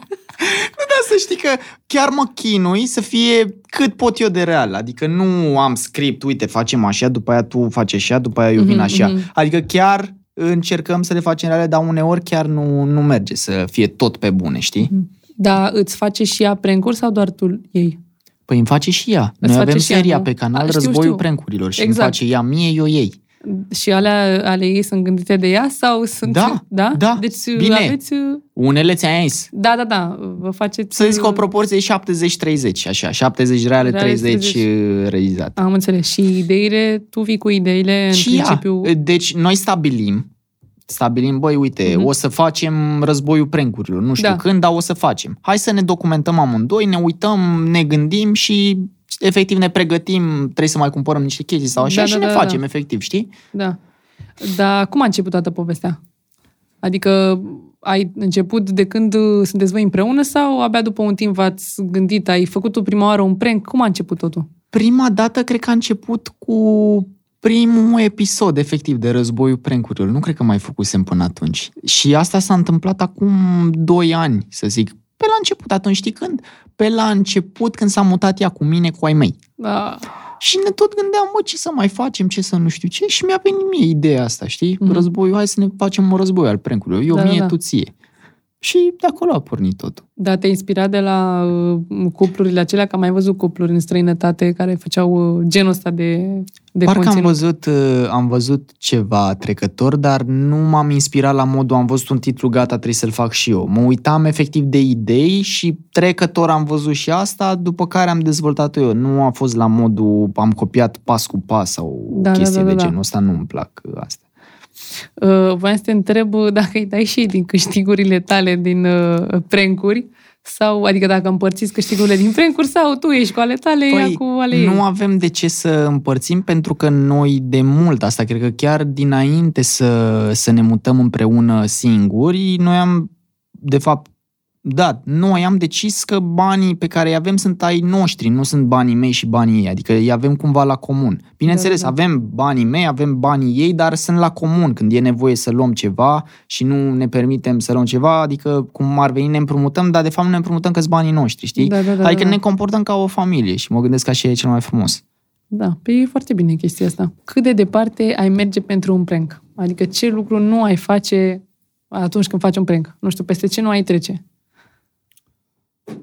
B: Da, să știi că chiar mă chinui să fie cât pot eu de real. Adică nu am script, uite, facem așa, după aia tu faci așa, după aia eu vin
A: Mhm,
B: așa.
A: mhm.
B: Adică chiar încercăm să le facem reale, dar uneori chiar nu, nu merge să fie tot pe bune, știi?
A: Da, îți face și ea prank sau doar tu ei?
B: Păi îmi face și ea. Noi
A: face
B: avem
A: și ea,
B: seria
A: nu?
B: pe canal
A: A, știu,
B: Războiul
A: știu.
B: Prencurilor și
A: Exact.
B: îmi face ea mie, eu ei.
A: Și alea ale ei sunt gândite de ea sau sunt...
B: Da,
A: da?
B: da,
A: Deci
B: bine.
A: aveți...
B: Unele ți-am zis.
A: Da, da, da, vă faceți...
B: Să zic o proporție 70-30, așa. 70 reale,
A: Reale,
B: 30
A: 30.
B: realizate.
A: Am înțeles. Și ideile, tu vii cu ideile în
B: și ea.
A: principiu...
B: Deci noi stabilim, stabilim, băi, uite,
A: Mhm.
B: o să facem războiul prencurilor, nu știu
A: Da.
B: când, dar o să facem. Hai să ne documentăm amândoi, ne uităm, ne gândim și efectiv ne pregătim, trebuie să mai cumpărăm niște chestii sau așa
A: Da,
B: și
A: da,
B: ne
A: da,
B: facem,
A: da.
B: efectiv, știi?
A: Da. Dar cum a început toată povestea? Adică ai început de când uh, sunteți voi împreună sau abia după un timp v-ați gândit, ai făcut tu prima oară un prank? Cum a început totul?
B: Prima dată cred că a început cu primul episod, efectiv, de războiul prencurilor. Nu cred că mai făcusem până atunci. Și asta s-a întâmplat acum 2 ani, să zic. Pe la început, atunci știi când? Pe la început, când s-a mutat ea cu mine, cu ai mei.
A: Da.
B: Și ne tot gândeam, mă, ce să mai facem, ce să nu știu ce. Și mi-a venit mie ideea asta, știi? Mm-hmm. Războiul, hai să ne facem un război al prencurilor. Eu
A: Da,
B: mie,
A: da, da.
B: tu ție. Și de acolo a pornit totul.
A: Da, te-ai inspirat de la uh, cuplurile acelea, că am mai văzut cupluri în străinătate care făceau uh, genul ăsta de, de
B: Parcă am
A: conținut.
B: văzut, uh, am văzut ceva trecător, dar nu m-am inspirat la modul, am văzut un titlu, gata, trebuie să-l fac și eu. Mă uitam efectiv de idei și trecător am văzut și asta, după care am dezvoltat eu. Nu a fost la modul, am copiat pas cu pas sau
A: Da, da,
B: chestii
A: da, da,
B: de
A: da.
B: genul ăsta, nu-mi plac uh, astea.
A: Uh, voiam să te întreb uh, dacă îi dai și din câștigurile tale din uh, prencuri sau, adică dacă împărțiți câștigurile din prencuri sau tu ești cu ale tale, ea cu ale ei.
B: Păi, nu avem de ce să împărțim pentru că noi de mult, asta cred că chiar dinainte să, să ne mutăm împreună singuri, noi am, de fapt, da, noi am decis că banii pe care îi avem sunt ai noștri, nu sunt banii mei și banii ei, adică îi avem cumva la comun. Bineînțeles,
A: Da, da,
B: da, avem banii mei, avem banii ei, dar sunt la comun când e nevoie să luăm ceva și nu ne permitem să luăm ceva, adică cum ar veni ne împrumutăm, dar de fapt nu ne împrumutăm că sunt banii noștri, știi?
A: Da, da, da,
B: adică
A: da.
B: ne comportăm ca o familie și mă gândesc că așa e cel mai frumos.
A: Da, pe e foarte bine chestia asta. Cât de departe ai merge pentru un prank? Adică ce lucru nu ai face atunci când faci un prank? Nu știu, peste ce nu ai trece?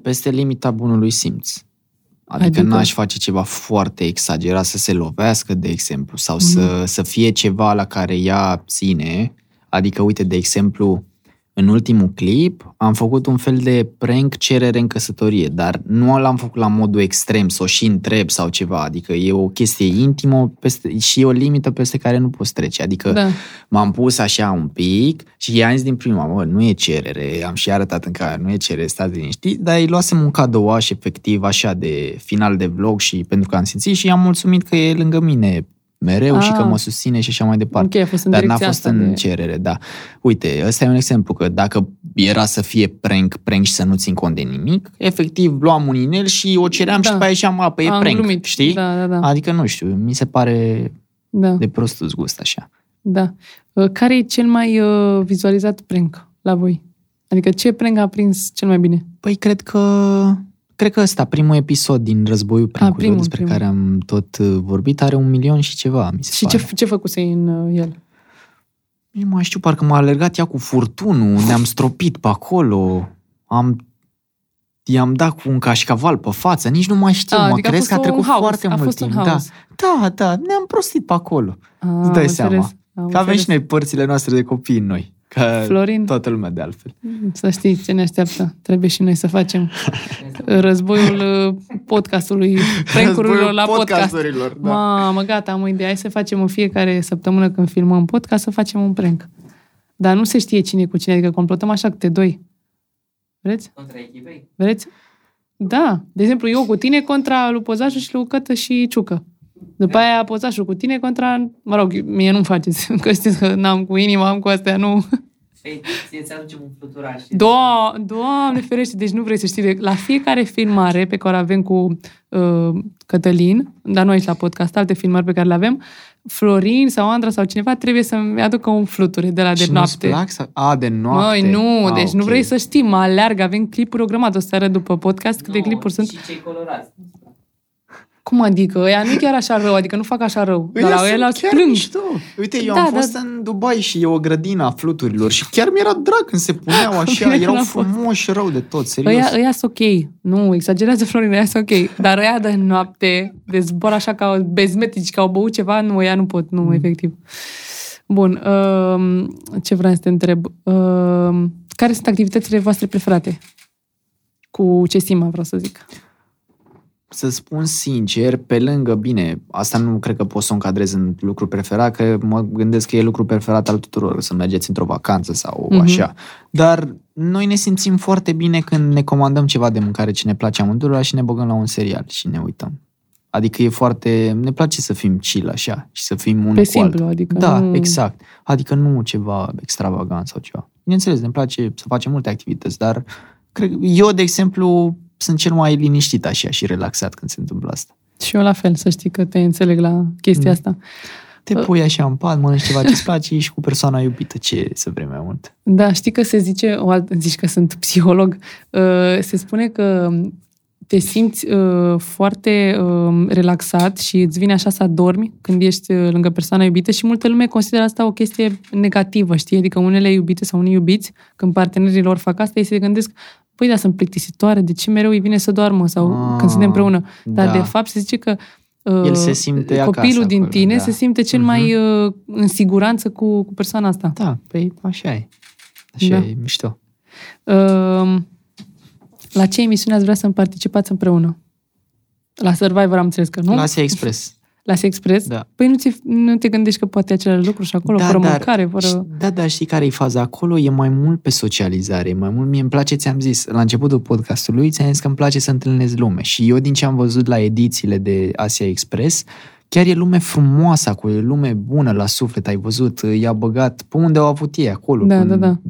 B: Peste limita bunului simț. Adică,
A: Adică?
B: adică n-aș face ceva foarte exagerat, să se lovească, de exemplu, sau mm-hmm. să, să fie ceva la care ea ține. Adică, uite, de exemplu, în ultimul clip am făcut un fel de prank cerere în căsătorie, dar nu l-am făcut la modul extrem, să o și întreb sau ceva. Adică e o chestie intimă peste, și e o limită peste care nu poți trece. Adică
A: Da.
B: m-am pus așa un pic și i-am zis din prima, mă, nu e cerere, am și arătat în care nu e cerere, stați liniștit, dar îi luasem un cadouaș efectiv așa de final de vlog și pentru că am simțit și i-am mulțumit că e lângă mine mereu
A: Ah.
B: și că mă susține și așa mai departe.
A: Ok, a fost în
B: Dar n-a
A: direcția
B: fost
A: asta
B: în
A: de...
B: cerere, da. Uite, ăsta e un exemplu, că dacă era să fie prank, prank și să nu țin cont de nimic, efectiv luam un inel și o ceream
A: Da.
B: și după aia ziceam, a, păi e
A: Am
B: prank,
A: glumit.
B: știi?
A: Da, da, da.
B: Adică nu știu, mi se pare
A: da,
B: de prostul gust așa.
A: da. Uh, Care e cel mai uh, vizualizat prank la voi? Adică ce prank a prins cel mai bine?
B: Păi cred că cred că ăsta, primul episod din Războiul Prancurilor,
A: primul,
B: despre
A: primul.
B: care am tot uh, vorbit, are un milion și ceva, mi se
A: Și
B: pare.
A: ce, ce făcuse în uh, el?
B: Nu mai știu, parcă m-a alergat ea cu furtunul, ne-am stropit pe acolo, am i-am dat cu un cașcaval pe față, nici nu mai știu,
A: Ah,
B: mă,
A: adică a
B: crezi
A: fost
B: că a
A: un
B: trecut
A: haos,
B: foarte
A: a
B: mult
A: fost un
B: timp. Da,
A: haos.
B: da, da, ne-am prostit pe acolo.
A: Ah,
B: Îți dai
A: am
B: seama.
A: înțeles, am
B: Că avem
A: înțeles.
B: și noi părțile noastre de copii în noi. Ca
A: Florin?
B: toată lumea de altfel.
A: Să știi ce ne așteaptă. Trebuie și noi să facem războiul uh, podcastului, prank-urilor la podcast.
B: podcasturilor, da.
A: Mamă, gata, am o idee. Hai să facem în fiecare săptămână când filmăm podcast, să facem un prank. Dar nu se știe cine e cu cine, adică complotăm așa câte doi. Vreți?
C: Contra echipei?
A: Vreți? Da. De exemplu, eu cu tine contra lui Pozașul și lui Cătă și Ciucă. După aia Pozașul cu tine contra... Mă rog, mie nu-mi faceți, că știți că n-am cu inima, am cu astea, nu...
C: Păi, ție ți aducem un fluturaș.
A: Do- Doamne ferește, deci nu vrei să știi. de- La fiecare filmare pe care o avem cu uh, Cătălin, dar nu aici la podcast, alte filmări pe care le avem, Florin sau Andra sau cineva trebuie să-mi aducă un fluture de la de
B: și nu-ți
A: noapte.
B: plac? Sau... A, de noapte.
A: Măi, nu,
B: A,
A: deci nu
B: ok.
A: vrei să știi, mă alerg, avem clipuri o grămadă, o să arăt după podcast câte clipuri sunt.
C: Și cei colorați.
A: Cum adică? Ăia nu e chiar așa rău, adică nu fac așa rău, dar
B: Ăia
A: la ăia
B: sunt chiar
A: plâng.
B: mișto. Uite, eu
A: Da,
B: am
A: da.
B: fost în Dubai și e o grădină a fluturilor și chiar mi-era drag când se puneau așa,
A: Bine,
B: erau
A: n-am fost.
B: frumoși rău de tot, serios.
A: Ăia, ăia sunt ok. Nu, exagerează Florin, ăia sunt ok. Dar ăia de noapte, de zbor așa ca bezmetici, că au băut ceva, nu, ăia nu pot, nu, efectiv. Bun, uh, ce vreau să te întreb? Uh, care sunt activitățile voastre preferate? Cu Cesima, vreau să zic.
B: Să spun sincer, pe lângă, bine, asta nu cred că pot să o încadrez în lucru preferat, că mă gândesc că e lucru preferat al tuturor, să mergeți într-o vacanță sau
A: Mhm.
B: așa. Dar noi ne simțim foarte bine când ne comandăm ceva de mâncare ce ne place amândurora și ne băgăm la un serial și ne uităm. Adică e foarte... Ne place să fim chill așa și să fim unul
A: Pe
B: cu
A: simplu,
B: altul.
A: adică
B: Da,
A: nu-
B: exact. Adică nu ceva extravagant sau ceva. Bineînțeles, ne place să facem multe activități, dar cred, eu, de exemplu, sunt cel mai liniștit așa și relaxat când se întâmplă asta.
A: Și eu la fel, să știi că te înțeleg la chestia
B: Mm.
A: asta.
B: Te pui așa în pat, mănânci ceva ce-ți place, ești cu persoana iubită, ce să vrei mai mult.
A: Da, știi că se zice, o altă, zici că sunt psiholog, uh, se spune că te simți uh, foarte uh, relaxat și îți vine așa să adormi când ești uh, lângă persoana iubită și multă lume consideră asta o chestie negativă, știi? Adică unele iubite sau unii iubiți, când partenerii lor fac asta, ei se gândesc, păi da, sunt plictisitoare, de ce mereu îi vine să doarmă sau ah, când suntem împreună? Dar da. de fapt se zice că uh,
B: El se simte
A: copilul din
B: acolo,
A: tine
B: da.
A: se simte cel uh-huh. mai uh, în siguranță cu, cu persoana asta.
B: Da, păi așa e. Așa
A: Da.
B: e, mișto.
A: Uh, la ce emisiune ați vrea să participați împreună? La Survivor am înțeles că nu?
B: La Asia Express.
A: La Sex Express?
B: Da.
A: Păi nu, ți, nu te gândești că poate același lucru și acolo, fără mâncare, fără...
B: Da, da, știi care e faza acolo? E mai mult pe socializare, e mai mult, mie îmi place, ți-am zis, la începutul podcastului, ți-am zis că îmi place să întâlnesc lume și eu din ce am văzut la edițiile de Asia Express, chiar e lume frumoasă acolo, e lume bună la suflet, ai văzut, i-a băgat pe unde au avut ei acolo.
A: Da,
B: până-
A: da, da.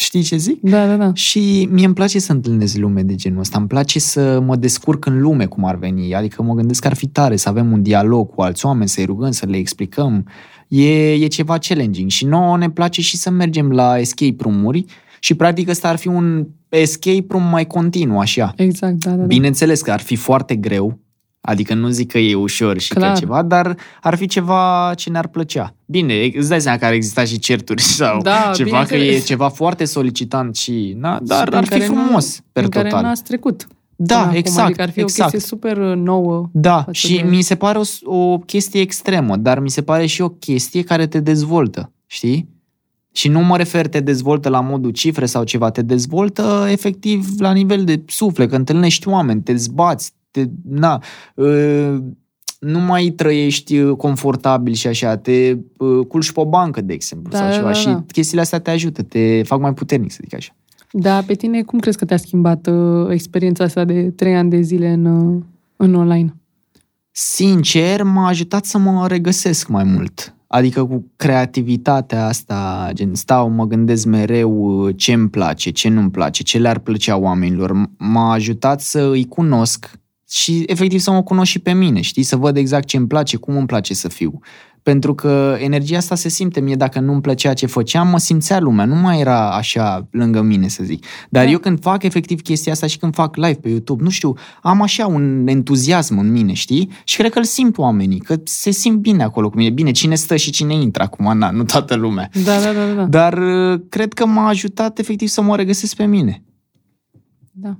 B: Știi ce zic?
A: Da, da, da.
B: Și mie îmi place să întâlnesc lume de genul ăsta, îmi place să mă descurc în lume cum ar veni, adică mă gândesc că ar fi tare să avem un dialog cu alți oameni, să-i rugăm, să le explicăm. E, e ceva challenging și nouă ne place și să mergem la escape room-uri și practic ăsta ar fi un escape room mai continuu, așa.
A: Exact, da, da. da.
B: Bineînțeles că ar fi foarte greu, adică nu zic că e ușor și
A: Clar.
B: că ceva, dar ar fi ceva ce ne-ar plăcea. Bine, îți dai seama că ar exista și certuri sau
A: Da,
B: ceva, că e
A: bineînțeles.
B: ceva foarte solicitant și, na, dar
A: Și prin
B: ar fi
A: care n-a-
B: frumos, per
A: prin care
B: total.
A: n-ați trecut.
B: Da,
A: până acum,
B: exact,
A: Adică ar fi
B: exact.
A: o chestie super uh, nouă.
B: Da,
A: față
B: și
A: de-
B: mi se pare o, o chestie extremă, dar mi se pare și o chestie care te dezvoltă, știi? Și nu mă refer te dezvoltă la modul cifre sau ceva, te dezvoltă efectiv la nivel de suflet, că întâlnești oameni, te zbați, te, na, uh, nu mai trăiești uh, confortabil și așa, te uh, culci pe o bancă, de exemplu,
A: Da,
B: sau
A: da,
B: ceva
A: da,
B: și
A: da.
B: chestiile astea te ajută, te fac mai puternic, să zic așa.
A: Da, pe tine cum crezi că te-a schimbat uh, experiența asta de trei ani de zile în, uh, în online?
B: sincer, m-a ajutat să mă regăsesc mai mult. Adică cu creativitatea asta, gen stau, mă gândesc mereu ce îmi place, ce nu-mi place, ce le-ar plăcea oamenilor. M- M-a ajutat să îi cunosc și efectiv să mă cunosc și pe mine, știi? Să văd exact ce îmi place, cum îmi place să fiu. Pentru că energia asta se simte mie, dacă nu-mi plăcea ce făceam, mă simțea lumea, nu mai era așa lângă mine, să zic. Dar
A: Da.
B: eu când fac efectiv chestia asta și când fac live pe YouTube, nu știu, am așa un entuziasm în mine, știi? Și cred că îl simt oamenii, că se simt bine acolo cu mine. Bine, cine stă și cine intră acum, na, nu toată lumea.
A: Da, da, da, da.
B: Dar uh, cred că m-a ajutat efectiv să mă regăsesc pe mine.
A: da.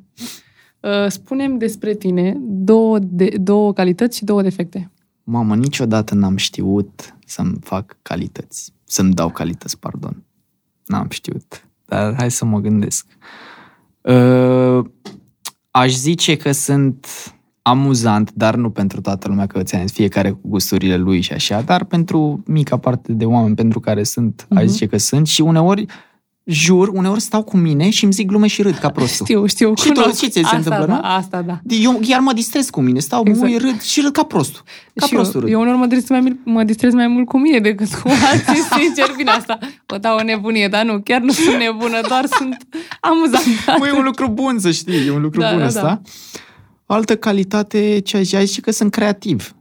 A: Uh, Spunem despre tine două, de, două calități și două defecte.
B: Mamă, niciodată n-am știut să-mi fac calități. Să-mi dau calități, pardon. N-am știut. Dar hai să mă gândesc. Uh, aș zice că sunt amuzant, dar nu pentru toată lumea, că ți-am zis, fiecare cu gusturile lui și așa, dar pentru mica parte de oameni pentru care sunt, uh-huh. aș
A: Mhm.
B: zice că sunt și uneori, jur, uneori stau cu mine și îmi zic glume și râd ca prostul.
A: Știu, știu,
B: Și tu,
A: cunosc.
B: și ți se
A: asta,
B: întâmplă,
A: da,
B: nu?
A: Asta, da.
B: Eu chiar mă distrez cu mine, stau,
A: Exact.
B: exact. mă râd și râd ca prostul. Ca
A: și
B: prostul
A: eu,
B: râd.
A: eu uneori mă distrez, mai, mult- mă distrez mai mult cu mine decât cu alții, sincer, bine asta. O dau o nebunie, dar nu, chiar nu sunt nebună, doar sunt amuzantă.
B: Mă, e un lucru bun să știi, e un lucru
A: Da,
B: bun
A: da,
B: ăsta.
A: da.
B: Altă calitate, ce aș zice că sunt creativ.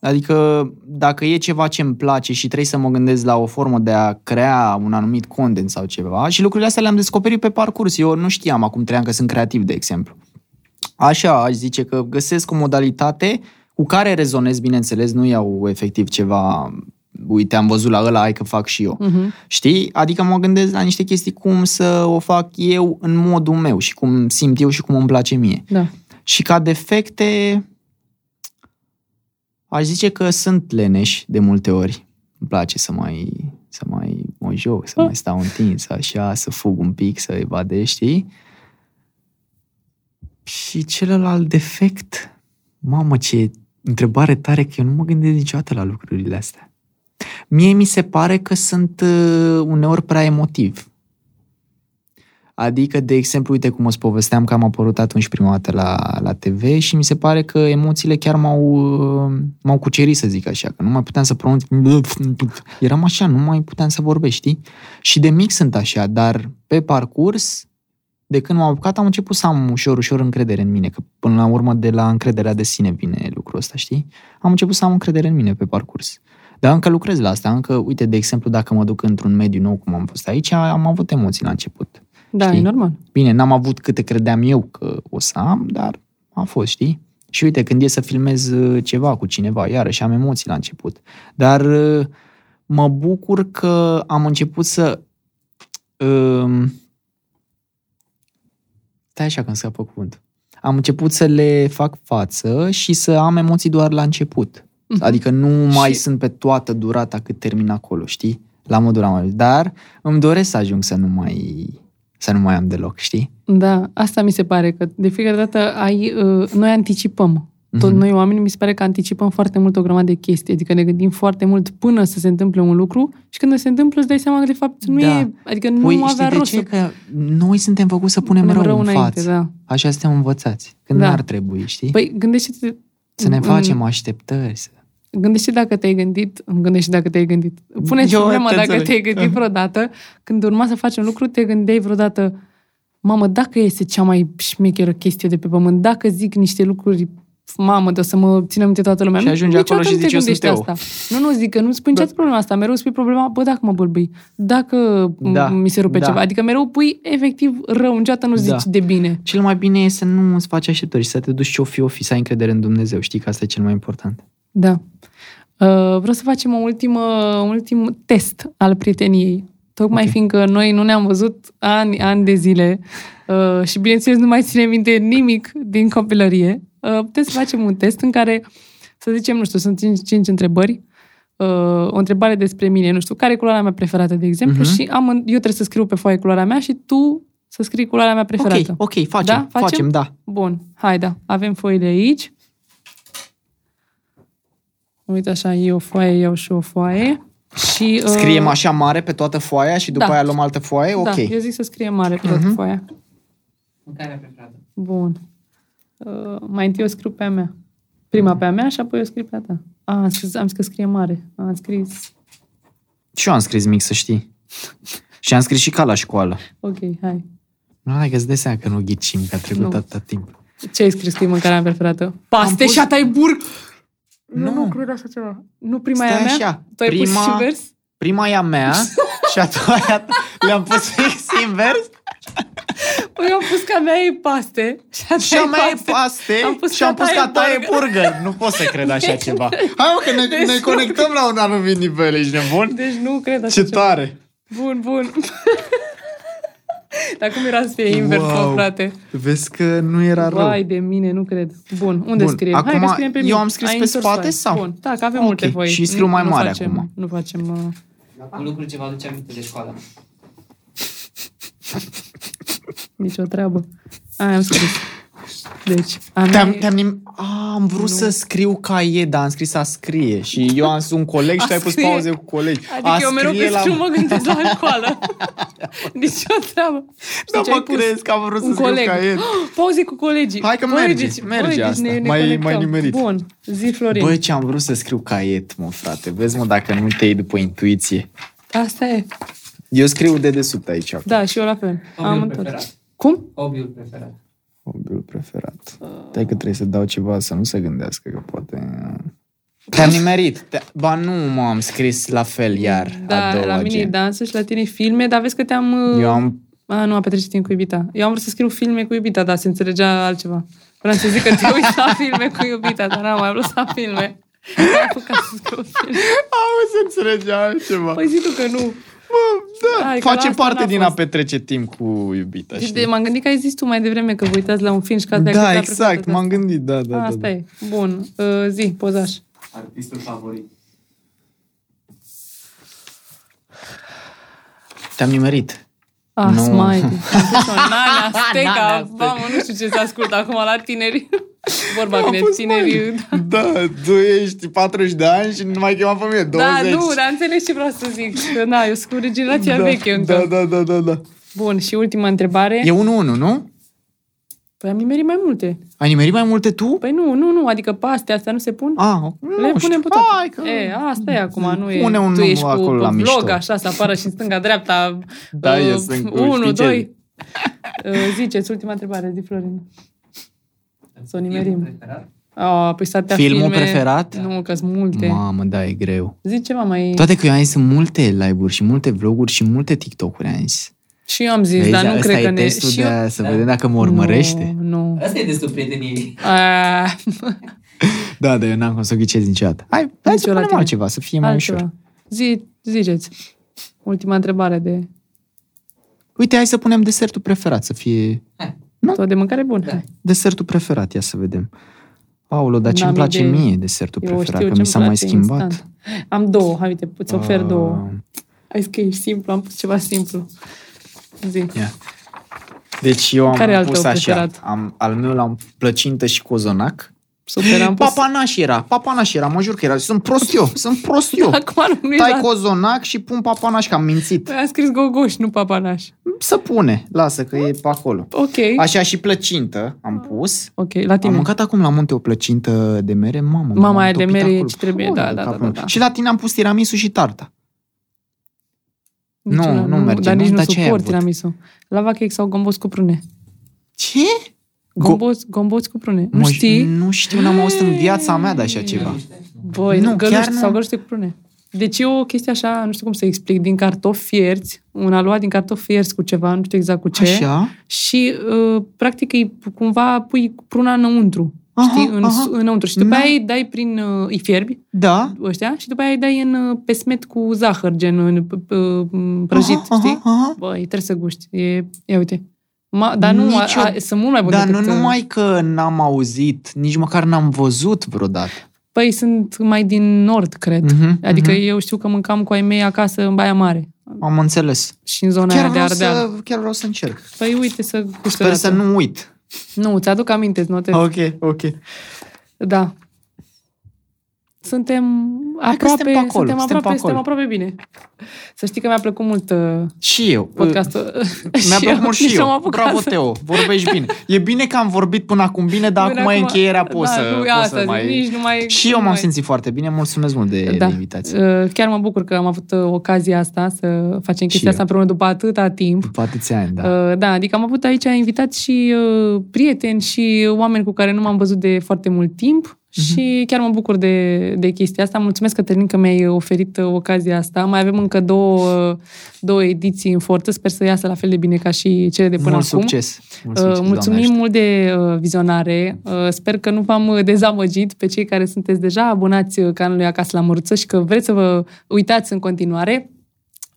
B: Adică dacă e ceva ce îmi place și trebuie să mă gândesc la o formă de a crea un anumit content sau ceva și lucrurile astea le-am descoperit pe parcurs. Eu nu știam acum trei ani că sunt creativ, de exemplu. Așa aș zice că găsesc o modalitate cu care rezonez, bineînțeles, nu iau efectiv ceva uite, am văzut la ăla, hai că fac și eu.
A: Uh-huh.
B: Știi? Adică mă gândesc la niște chestii cum să o fac eu în modul meu și cum simt eu și cum îmi place mie.
A: Da.
B: Și ca defecte, aș zice că sunt leneș de multe ori. Îmi place să mai, să mai mă joc, să mai stau întins, așa, să fug un pic, să evadez, știi? Și celălalt defect, mamă, ce întrebare tare, că eu nu mă gândesc niciodată la lucrurile astea. Mie mi se pare că sunt uh, uneori prea emotiv. Adică, de exemplu, uite cum îți povesteam că am apărut atunci prima dată la, la TV și mi se pare că emoțiile chiar m-au, uh, m-au cucerit, să zic așa, că nu mai puteam să pronunț. Eram așa, nu mai puteam să vorbesc, știi? Și de mic sunt așa, dar pe parcurs, de când m-am apucat, am început să am ușor, ușor încredere în mine, că până la urmă de la încrederea de sine vine lucrul ăsta, știi? Am început să am încredere în mine pe parcurs. Dar încă lucrez la asta. Încă, uite, de exemplu, dacă mă duc într-un mediu nou, cum am fost aici, am avut emoții la început.
A: Da,
B: Știi?
A: e normal.
B: Bine, n-am avut câte credeam eu că o să am, dar a fost, știi? Și uite, când e să filmez uh, ceva cu cineva, iarăși am emoții la început. Dar uh, mă bucur că am început să... Um, stai așa când scapă cuvântul. Am început să le fac față și să am emoții doar la început.
A: Mhm.
B: Adică nu mai
A: Și-
B: sunt pe toată durata cât termin acolo, știi? La modul la modul. Dar îmi doresc să ajung să nu mai, să nu mai am deloc, știi?
A: Da, asta mi se pare, că de fiecare dată ai, uh, noi anticipăm. Tot
B: Mhm.
A: noi oamenii mi se pare că anticipăm foarte mult o grămadă de chestii, adică ne gândim foarte mult până să se întâmple un lucru și când se întâmplă îți dai seama că de fapt nu
B: Da.
A: e, adică nu
B: Păi
A: avea
B: știi de
A: rost
B: ce?
A: să
B: Că noi suntem făcuți să punem,
A: punem
B: rău, în
A: înainte,
B: față.
A: da.
B: Așa suntem învățați. Când
A: Da.
B: n-ar trebui, știi?
A: Păi gândește-te
B: să ne
A: în-
B: facem așteptări. Să...
A: Gândește dacă te-ai gândit, gândește dacă te-ai gândit. Puneți
B: Eu
A: problema
B: te
A: dacă
B: înțeleg.
A: te-ai gândit vreodată, când urma să faci un lucru, te gândeai vreodată, mamă, dacă este cea mai șmecheră chestie de pe pământ, dacă zic niște lucruri, mamă, de o să mă țină minte toată lumea.
B: Și
A: Nu-
B: ajungi acolo
A: niciodată
B: și
A: nu te
B: zici, eu sunt
A: gândești
B: eu.
A: Asta. Nu, nu, zic că nu spui niciodată problema asta. Mereu spui problema, bă, dacă mă bâlbâi, dacă
B: Da,
A: da, mi se rupe
B: da.
A: ceva. Adică mereu pui efectiv rău, niciodată nu zici
B: Da.
A: de bine.
B: Cel mai bine e să nu îți faci așteptări și să te duci ce o fi, o fi, să ai încredere în Dumnezeu. Știi că asta e cel mai important.
A: Da. Uh, vreau să facem un ultim, un ultim test al prieteniei. Tocmai
B: Ok.
A: fiindcă noi nu ne-am văzut ani, ani de zile uh, și, bineînțeles, nu mai ține minte nimic din copilărie, uh, putem să facem un test în care, să zicem, nu știu, sunt cinci, cinci întrebări, uh, o întrebare despre mine, nu știu, care e culoarea mea preferată, de exemplu,
B: Mhm.
A: și am, în- eu trebuie să scriu pe foaie culoarea mea și tu să scrii culoarea mea preferată.
B: Ok, ok, facem,
A: Da? Facem?
B: facem, da.
A: Bun, hai da, avem foile aici. Uite așa, eu o foaie, iau și o foaie. Și, uh,
B: Scriem așa mare pe toată foaia și după
A: da.
B: aia luăm altă foaie?
A: Da,
B: Ok.
A: eu zic să scrie mare pe toată
B: Mhm.
A: foaia.
C: Mâncarea preferată.
A: Bun. Uh, mai întâi eu scriu pe a mea. Prima pe a mea și apoi eu scriu pe a ta. A, am scris, am scris că scrie mare. Am scris...
B: Și eu am scris mic, să știi. și am scris și ca la școală.
A: Ok, hai.
B: Nu, hai că îți dai seama că nu ghicim, că a trecut
A: Nu.
B: atâta timp.
A: Ce ai scris că e mâncarea mea preferată? Paste
B: pus-
A: și a burg! Nu,
B: Nu.
A: nu, cred așa ceva. Nu prima e
B: Stai
A: a mea?
B: așa,
A: Tu ai pus
B: prima-
A: și invers?
B: Prima e a mea și a doua e a ta. Le-am pus fix invers
A: Păi eu am pus că a mea e paste și a ta
B: și a mea e paste
A: Am pus
B: și am
A: că
B: pus
A: a
B: că
A: ta
B: a ta
A: e
B: e burger. Nu pot să cred așa ceva. Hai mă, că ne,
A: Deci
B: ne
A: nu
B: conectăm la un anumit nivel, ești nebun?
A: Deci nu cred așa
B: Ce
A: ceva.
B: tare!
A: Bun, bun. Dar cum era să fie invers,
B: Wow.
A: wow. frate?
B: Vezi că nu era rău.
A: Vai de mine, nu cred. Bun, unde
B: Bun,
A: scriem?
B: acum
A: Hai că scriem pe
B: eu
A: mine.
B: am scris
A: Ai
B: pe
A: întors
B: spate
A: foaia.
B: sau?
A: Bun, da, că avem
B: Ok,
A: multe foi.
B: și scriu
A: Nu-
B: mai
A: nu
B: mare
A: facem,
B: acum.
A: Nu facem... Uh...
C: Un lucru ce vă aduce aminte de școală.
A: Nici o treabă. Aia am scris. Deci, a mea
B: Te-am,
A: e-
B: te-am nim... A, am vrut
A: Nu.
B: să scriu ca e, dar am scris a scrie. Și eu am un coleg și
A: A
B: tu ai pus
A: scrie.
B: pauze cu colegi.
A: Adică
B: a
A: eu mereu
B: scrie
A: când scriu mă gândesc la școală. Nici o treabă.
B: Da,
A: Știi ce ai
B: mă
A: pus?
B: crezi că am vrut să
A: Un
B: scriu
A: coleg.
B: ca e.
A: Pauze cu colegii.
B: Hai că
A: Băi,
B: merge,
A: deci-
B: merge
A: băi, deci
B: asta.
A: Ne, ne
B: Mai-
A: conectăm.
B: mai nimerit.
A: Bun, zi Florin.
B: Băi, ce am vrut să scriu caiet, mă, frate. Vezi, mă, dacă nu te iei după intuiție.
A: Asta e.
B: Eu scriu de desubt aici. acum.
A: Da, și eu la fel. Am
C: Hobby-ul
A: întors.
C: preferat.
A: Cum?
C: Hobby-ul preferat.
B: Hobby-ul preferat. Dai că trebuie să dau ceva să nu se gândească că poate... Te-am nimerit. Te... Ba nu, mă, am scris la fel iar.
A: Da,
B: a doua
A: la mine e
B: gen.
A: dansul și la tine e filme, dar vezi că te-am... uh,
B: Eu am...
A: A, nu, a petrecit timp cu iubita. Eu am vrut să scriu filme cu iubita, dar se înțelegea altceva. Vreau să zic că te uiți la filme cu iubita, dar n-am mai vrut la filme. Am apucat să scriu filme.
B: Am să înțelegea altceva.
A: Păi zi tu că nu.
B: Bă, da,
A: Hai, că la
B: face
A: asta
B: parte
A: n-a
B: din
A: fost.
B: a petrece timp cu iubita,
A: Deci
B: știi?
A: de, m-am gândit că ai zis tu mai devreme că vă uitați la un film și că asta e
B: Da,
A: activitatea
B: exact,
A: preferată.
B: m-am gândit, da, da, da.
A: Asta
B: da.
A: e. Bun. Uh, zi, pozaș.
C: Artistul favorit.
B: Te-am nimerit.
A: Ah,
B: Nu.
A: Smiley. Am pus-o. Nana Steca.
B: Nana Steca.
A: Mamă, nu știu ce se ascultă acum la tineri. Vorba bine,
B: fost
A: tinerii.
B: Da, tu ești 40 de ani și nu mai chema pe mine, 20.
A: Da, nu, dar înțelegi ce vreau să zic. Că, na, eu sunt cu generația
B: da,
A: veche încă.
B: Da, da, da, da, da.
A: Bun, și ultima întrebare.
B: E 1-1, nu?
A: Păi am nimerit mai multe.
B: Ai nimerit mai multe tu?
A: Păi nu, nu, nu, adică pe astea, astea nu se pun.
B: Ah, nu
A: Le
B: știu.
A: punem pe toate.
B: Hai că...
A: E, asta e acum, nu e.
B: Pune un
A: tu ești
B: număr
A: cu,
B: acolo la
A: cu vlog,
B: mișto.
A: așa, să apară și în stânga-dreapta.
B: Da, eu sunt cu-
A: 1,
B: știi ce?
A: 2. Ziceți, ultima întrebare, zi Florin. Să o nimerim.
C: Artistul preferat.
A: Oh, păi să
B: Filmul
A: filme...
B: preferat?
A: Nu, că sunt multe.
B: Mamă, da, e greu.
A: Zici ceva mai...
B: Toate că eu am zis sunt multe live-uri și multe vloguri și multe TikTok-uri am zis.
A: Și eu am zis,
B: Vezi,
A: dar nu
B: ăsta
A: cred
B: e
A: că ne...
B: testul
A: și
B: de
A: eu...
B: a, să
C: Da.
B: vedem dacă mă urmărește.
A: Nu, nu.
C: Asta e destul prieteniei.
A: A,
B: Da, dar eu n-am cum să o ghicez niciodată. Hai, hai
A: Nici
B: să
A: eu la
B: punem
A: tine.
B: altceva, să fie mai ușor.
A: altceva. Zi, ziceți. Ultima întrebare de
B: Uite, hai să punem desertul preferat, să fie
A: tot de mâncare bună.
C: Da.
B: desertul preferat, ia să vedem. Aolo, dar ce-mi
A: N-am
B: place
A: idee.
B: mie desertul
A: Eu
B: preferat,
A: știu
B: că
A: ce
B: mi s-a mai
A: place
B: schimbat.
A: instant. Am două, hai uite, îți ofer
B: Ah,
A: două. Hai că e simplu, am pus ceva simplu. Zi.
B: Ia. Deci eu am
A: Care e al
B: pus
A: tău
B: așa,
A: preferat?
B: am, al meu l-am plăcintă și cozonac.
A: Super, am pus...
B: Papanaș era, papanaș era, mă jur că era. Sunt prost eu, sunt prost eu.
A: Acum nu
B: Tai
A: era...
B: cozonac și pun papanaș, că am mințit.
A: Păi am scris gogoș, nu papanaș.
B: Să pune, lasă că e pe acolo.
A: Ok.
B: Așa și plăcintă am pus.
A: Ok, la
B: Am
A: tine.
B: mâncat acum la munte o plăcintă de mere, mamă.
A: Mama
B: m-am
A: aia de
B: topit
A: mere e
B: acolo.
A: ce trebuie,
B: Oi,
A: da,
B: de
A: da,
B: capul
A: da,
B: meu.
A: da.
B: Și la tine am pus tiramisu și tarta.
A: Nici
B: nu,
A: una,
B: nu merge,
A: Dar
B: nu?
A: nici nu
B: Dar ce ai
A: suport
B: avut?
A: tiramisu. Lava cake sau gomboț cu prune.
B: Ce?
A: Gomboț, gomboț cu prune. Nu
B: Mă,
A: știi?
B: Nu știu, n-am auzit în viața mea de așa ceva.
A: Băi,
B: Nu,
A: nu,
B: chiar
A: găluște
B: nu.
A: sau găluște cu prune. Deci e o chestie așa, nu știu cum să explic, din cartofi fierți, un aluat din cartofi fierți cu ceva, nu știu exact cu ce.
B: Așa?
A: Și uh, practic îi cumva pui pruna înăuntru.
B: Aha,
A: știi? În,
B: aha.
A: înăuntru. Și după
B: Da.
A: aia îi dai prin... Uh, îi fierbi
B: Da.
A: ăștia și după aia îi dai în uh, pesmet cu zahăr, gen în uh, uh, prăjit,
B: aha,
A: știi?
B: Aha, aha.
A: Băi, trebuie să guști. E, ia uite. Ma, dar nu, a,
B: Nicio-
A: a, sunt mult mai bune
B: Dar nu
A: decât... uh,
B: numai că n-am auzit, nici măcar n-am văzut vreodată.
A: Păi sunt mai din nord, cred.
B: Mhm,
A: Adică
B: mhm.
A: eu știu că mâncam cu ai mei acasă în Baia Mare
B: Am înțeles.
A: și în zona
B: Chiar
A: aia de
B: vreau,
A: Ardeal.
B: să, chiar vreau să încerc.
A: Păi uite să guști
B: Sper
A: odată.
B: să nu uit.
A: Nu, ți-aduc aminte, îți notez.
B: Ok, ok.
A: Da. Suntem
B: Hai că
A: aproape,
B: suntem pe acolo,
A: suntem
B: suntem
A: aproape,
B: pe acolo.
A: suntem aproape bine. Să știi că mi-a plăcut mult uh,
B: Și eu.
A: podcastul.
B: Mi-a plăcut mult și
A: nici n-am
B: eu.
A: apucat
B: Bravo,
A: să-
B: Teo. Vorbești bine. E bine că am vorbit până acum bine, dar
A: Până
B: acum e încheierea
A: da,
B: poți să,
A: nu,
B: poți
A: asta
B: să
A: zic,
B: mai...
A: Nici nu mai,
B: Și eu
A: nu
B: m-am
A: mai-
B: simțit foarte bine. Mulțumesc mult de,
A: Da.
B: de invitație.
A: Uh, Chiar mă bucur că am avut uh, ocazia asta să facem chestia
B: eu.
A: asta împreună după atâta timp.
B: După atâția ani, da.
A: Uh, Da, adică am avut aici invitați și uh, prieteni și oameni cu care nu m-am văzut de foarte mult timp
B: Mhm.
A: și chiar mă bucur de, de chestia asta. Mulțumesc, Cătălin, că mi-ai oferit uh, ocazia asta. Mai avem încă două, uh, două ediții în forță. Sper să iasă la fel de bine ca și cele de până
B: Mult
A: acum.
B: succes. Mult
A: Uh,
B: succes,
A: Mulțumim
B: Doamne
A: mult de uh, vizionare. Uh, Sper că nu v-am uh, dezamăgit pe cei care sunteți deja abonați uh, canalului Acasă la Măruță și că vreți să vă uitați în continuare.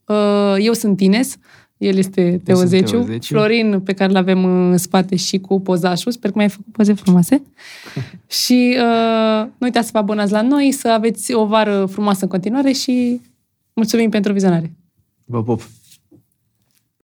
A: Uh, Eu sunt Ines, el este
B: sunt
A: Teozeciu,
B: Teozeciu.
A: Florin, pe care îl avem în spate și cu pozașul. Sper că mi-ai făcut poze frumoase. și uh, nu uitați să vă abonați la noi, să aveți o vară frumoasă în continuare și mulțumim pentru vizionare.
B: Vă pup.